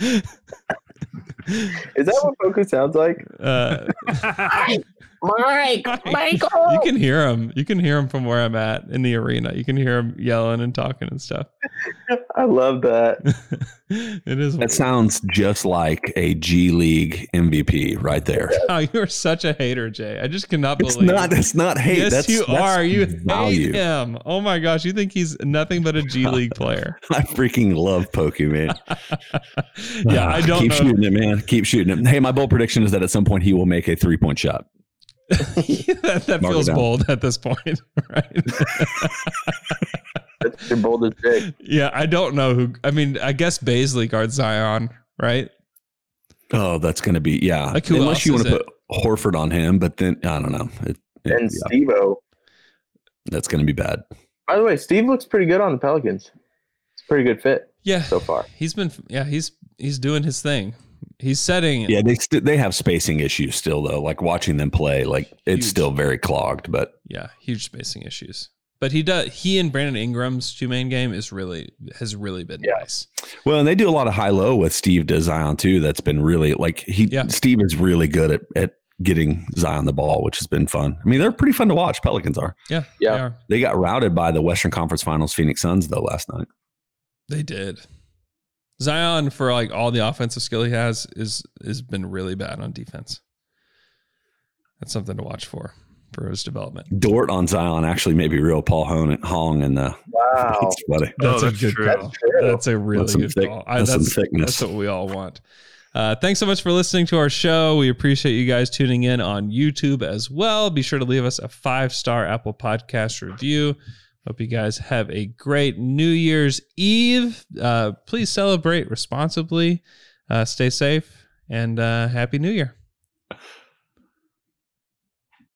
Is that what Poku sounds like? Uh, Mike, Michael. you can hear him. You can hear him from where I'm at in the arena. You can hear him yelling and talking and stuff. I love that. it is. That sounds just like a G League MVP right there. Oh, you're such a hater, Jay. I just cannot It's believe. not. It's not hate. yes, that's, you that's are. You value. hate him. Oh my gosh, you think he's nothing but a G League player? I freaking love Pokemon. man. yeah, I ah, don't keep know. shooting it, man. Keep shooting it. Hey, my bold prediction is that at some point he will make a three point shot. That that feels bold at this point, right? That's your boldest pick. yeah, I don't know who. I mean, I guess Bazley guards Zion, right? Oh, that's going to be yeah. Like, who Unless else you want to put Horford on him, but then I don't know. It, it- And yeah, Steve-O. that's going to be bad. By the way, Steve looks pretty good on the Pelicans. It's a pretty good fit Yeah, so far. he's been. Yeah, he's he's doing his thing. He's setting. Yeah, they st- they have spacing issues still though. Like watching them play, like it's still very clogged. But yeah, huge spacing issues. But he does. He and Brandon Ingram's two main game is really has really been Yeah. nice. well, and they do a lot of high low with Steve to Zion too. That's been really like he Yeah. Steve is really good at at getting Zion the ball, which has been fun. I mean, they're pretty fun to watch. Pelicans are. Yeah, Yeah. they are. They got routed by the Western Conference Finals Phoenix Suns though last night. They did. Zion for like all the offensive skill he has is has been really bad on defense. That's something to watch for for his development. Dort on Zion actually may be real Paul Hong, Hong and the. Wow. It's funny. That's, Oh, a good true. call. That's a really That's some good thick- call. I, that's some thickness. that's what we all want. Uh, thanks so much for listening to our show. We appreciate you guys tuning in on YouTube as well. Be sure to leave us a five star Apple Podcast review. Hope you guys have a great New Year's Eve. Uh, please celebrate responsibly. Uh, stay safe and uh, Happy New Year.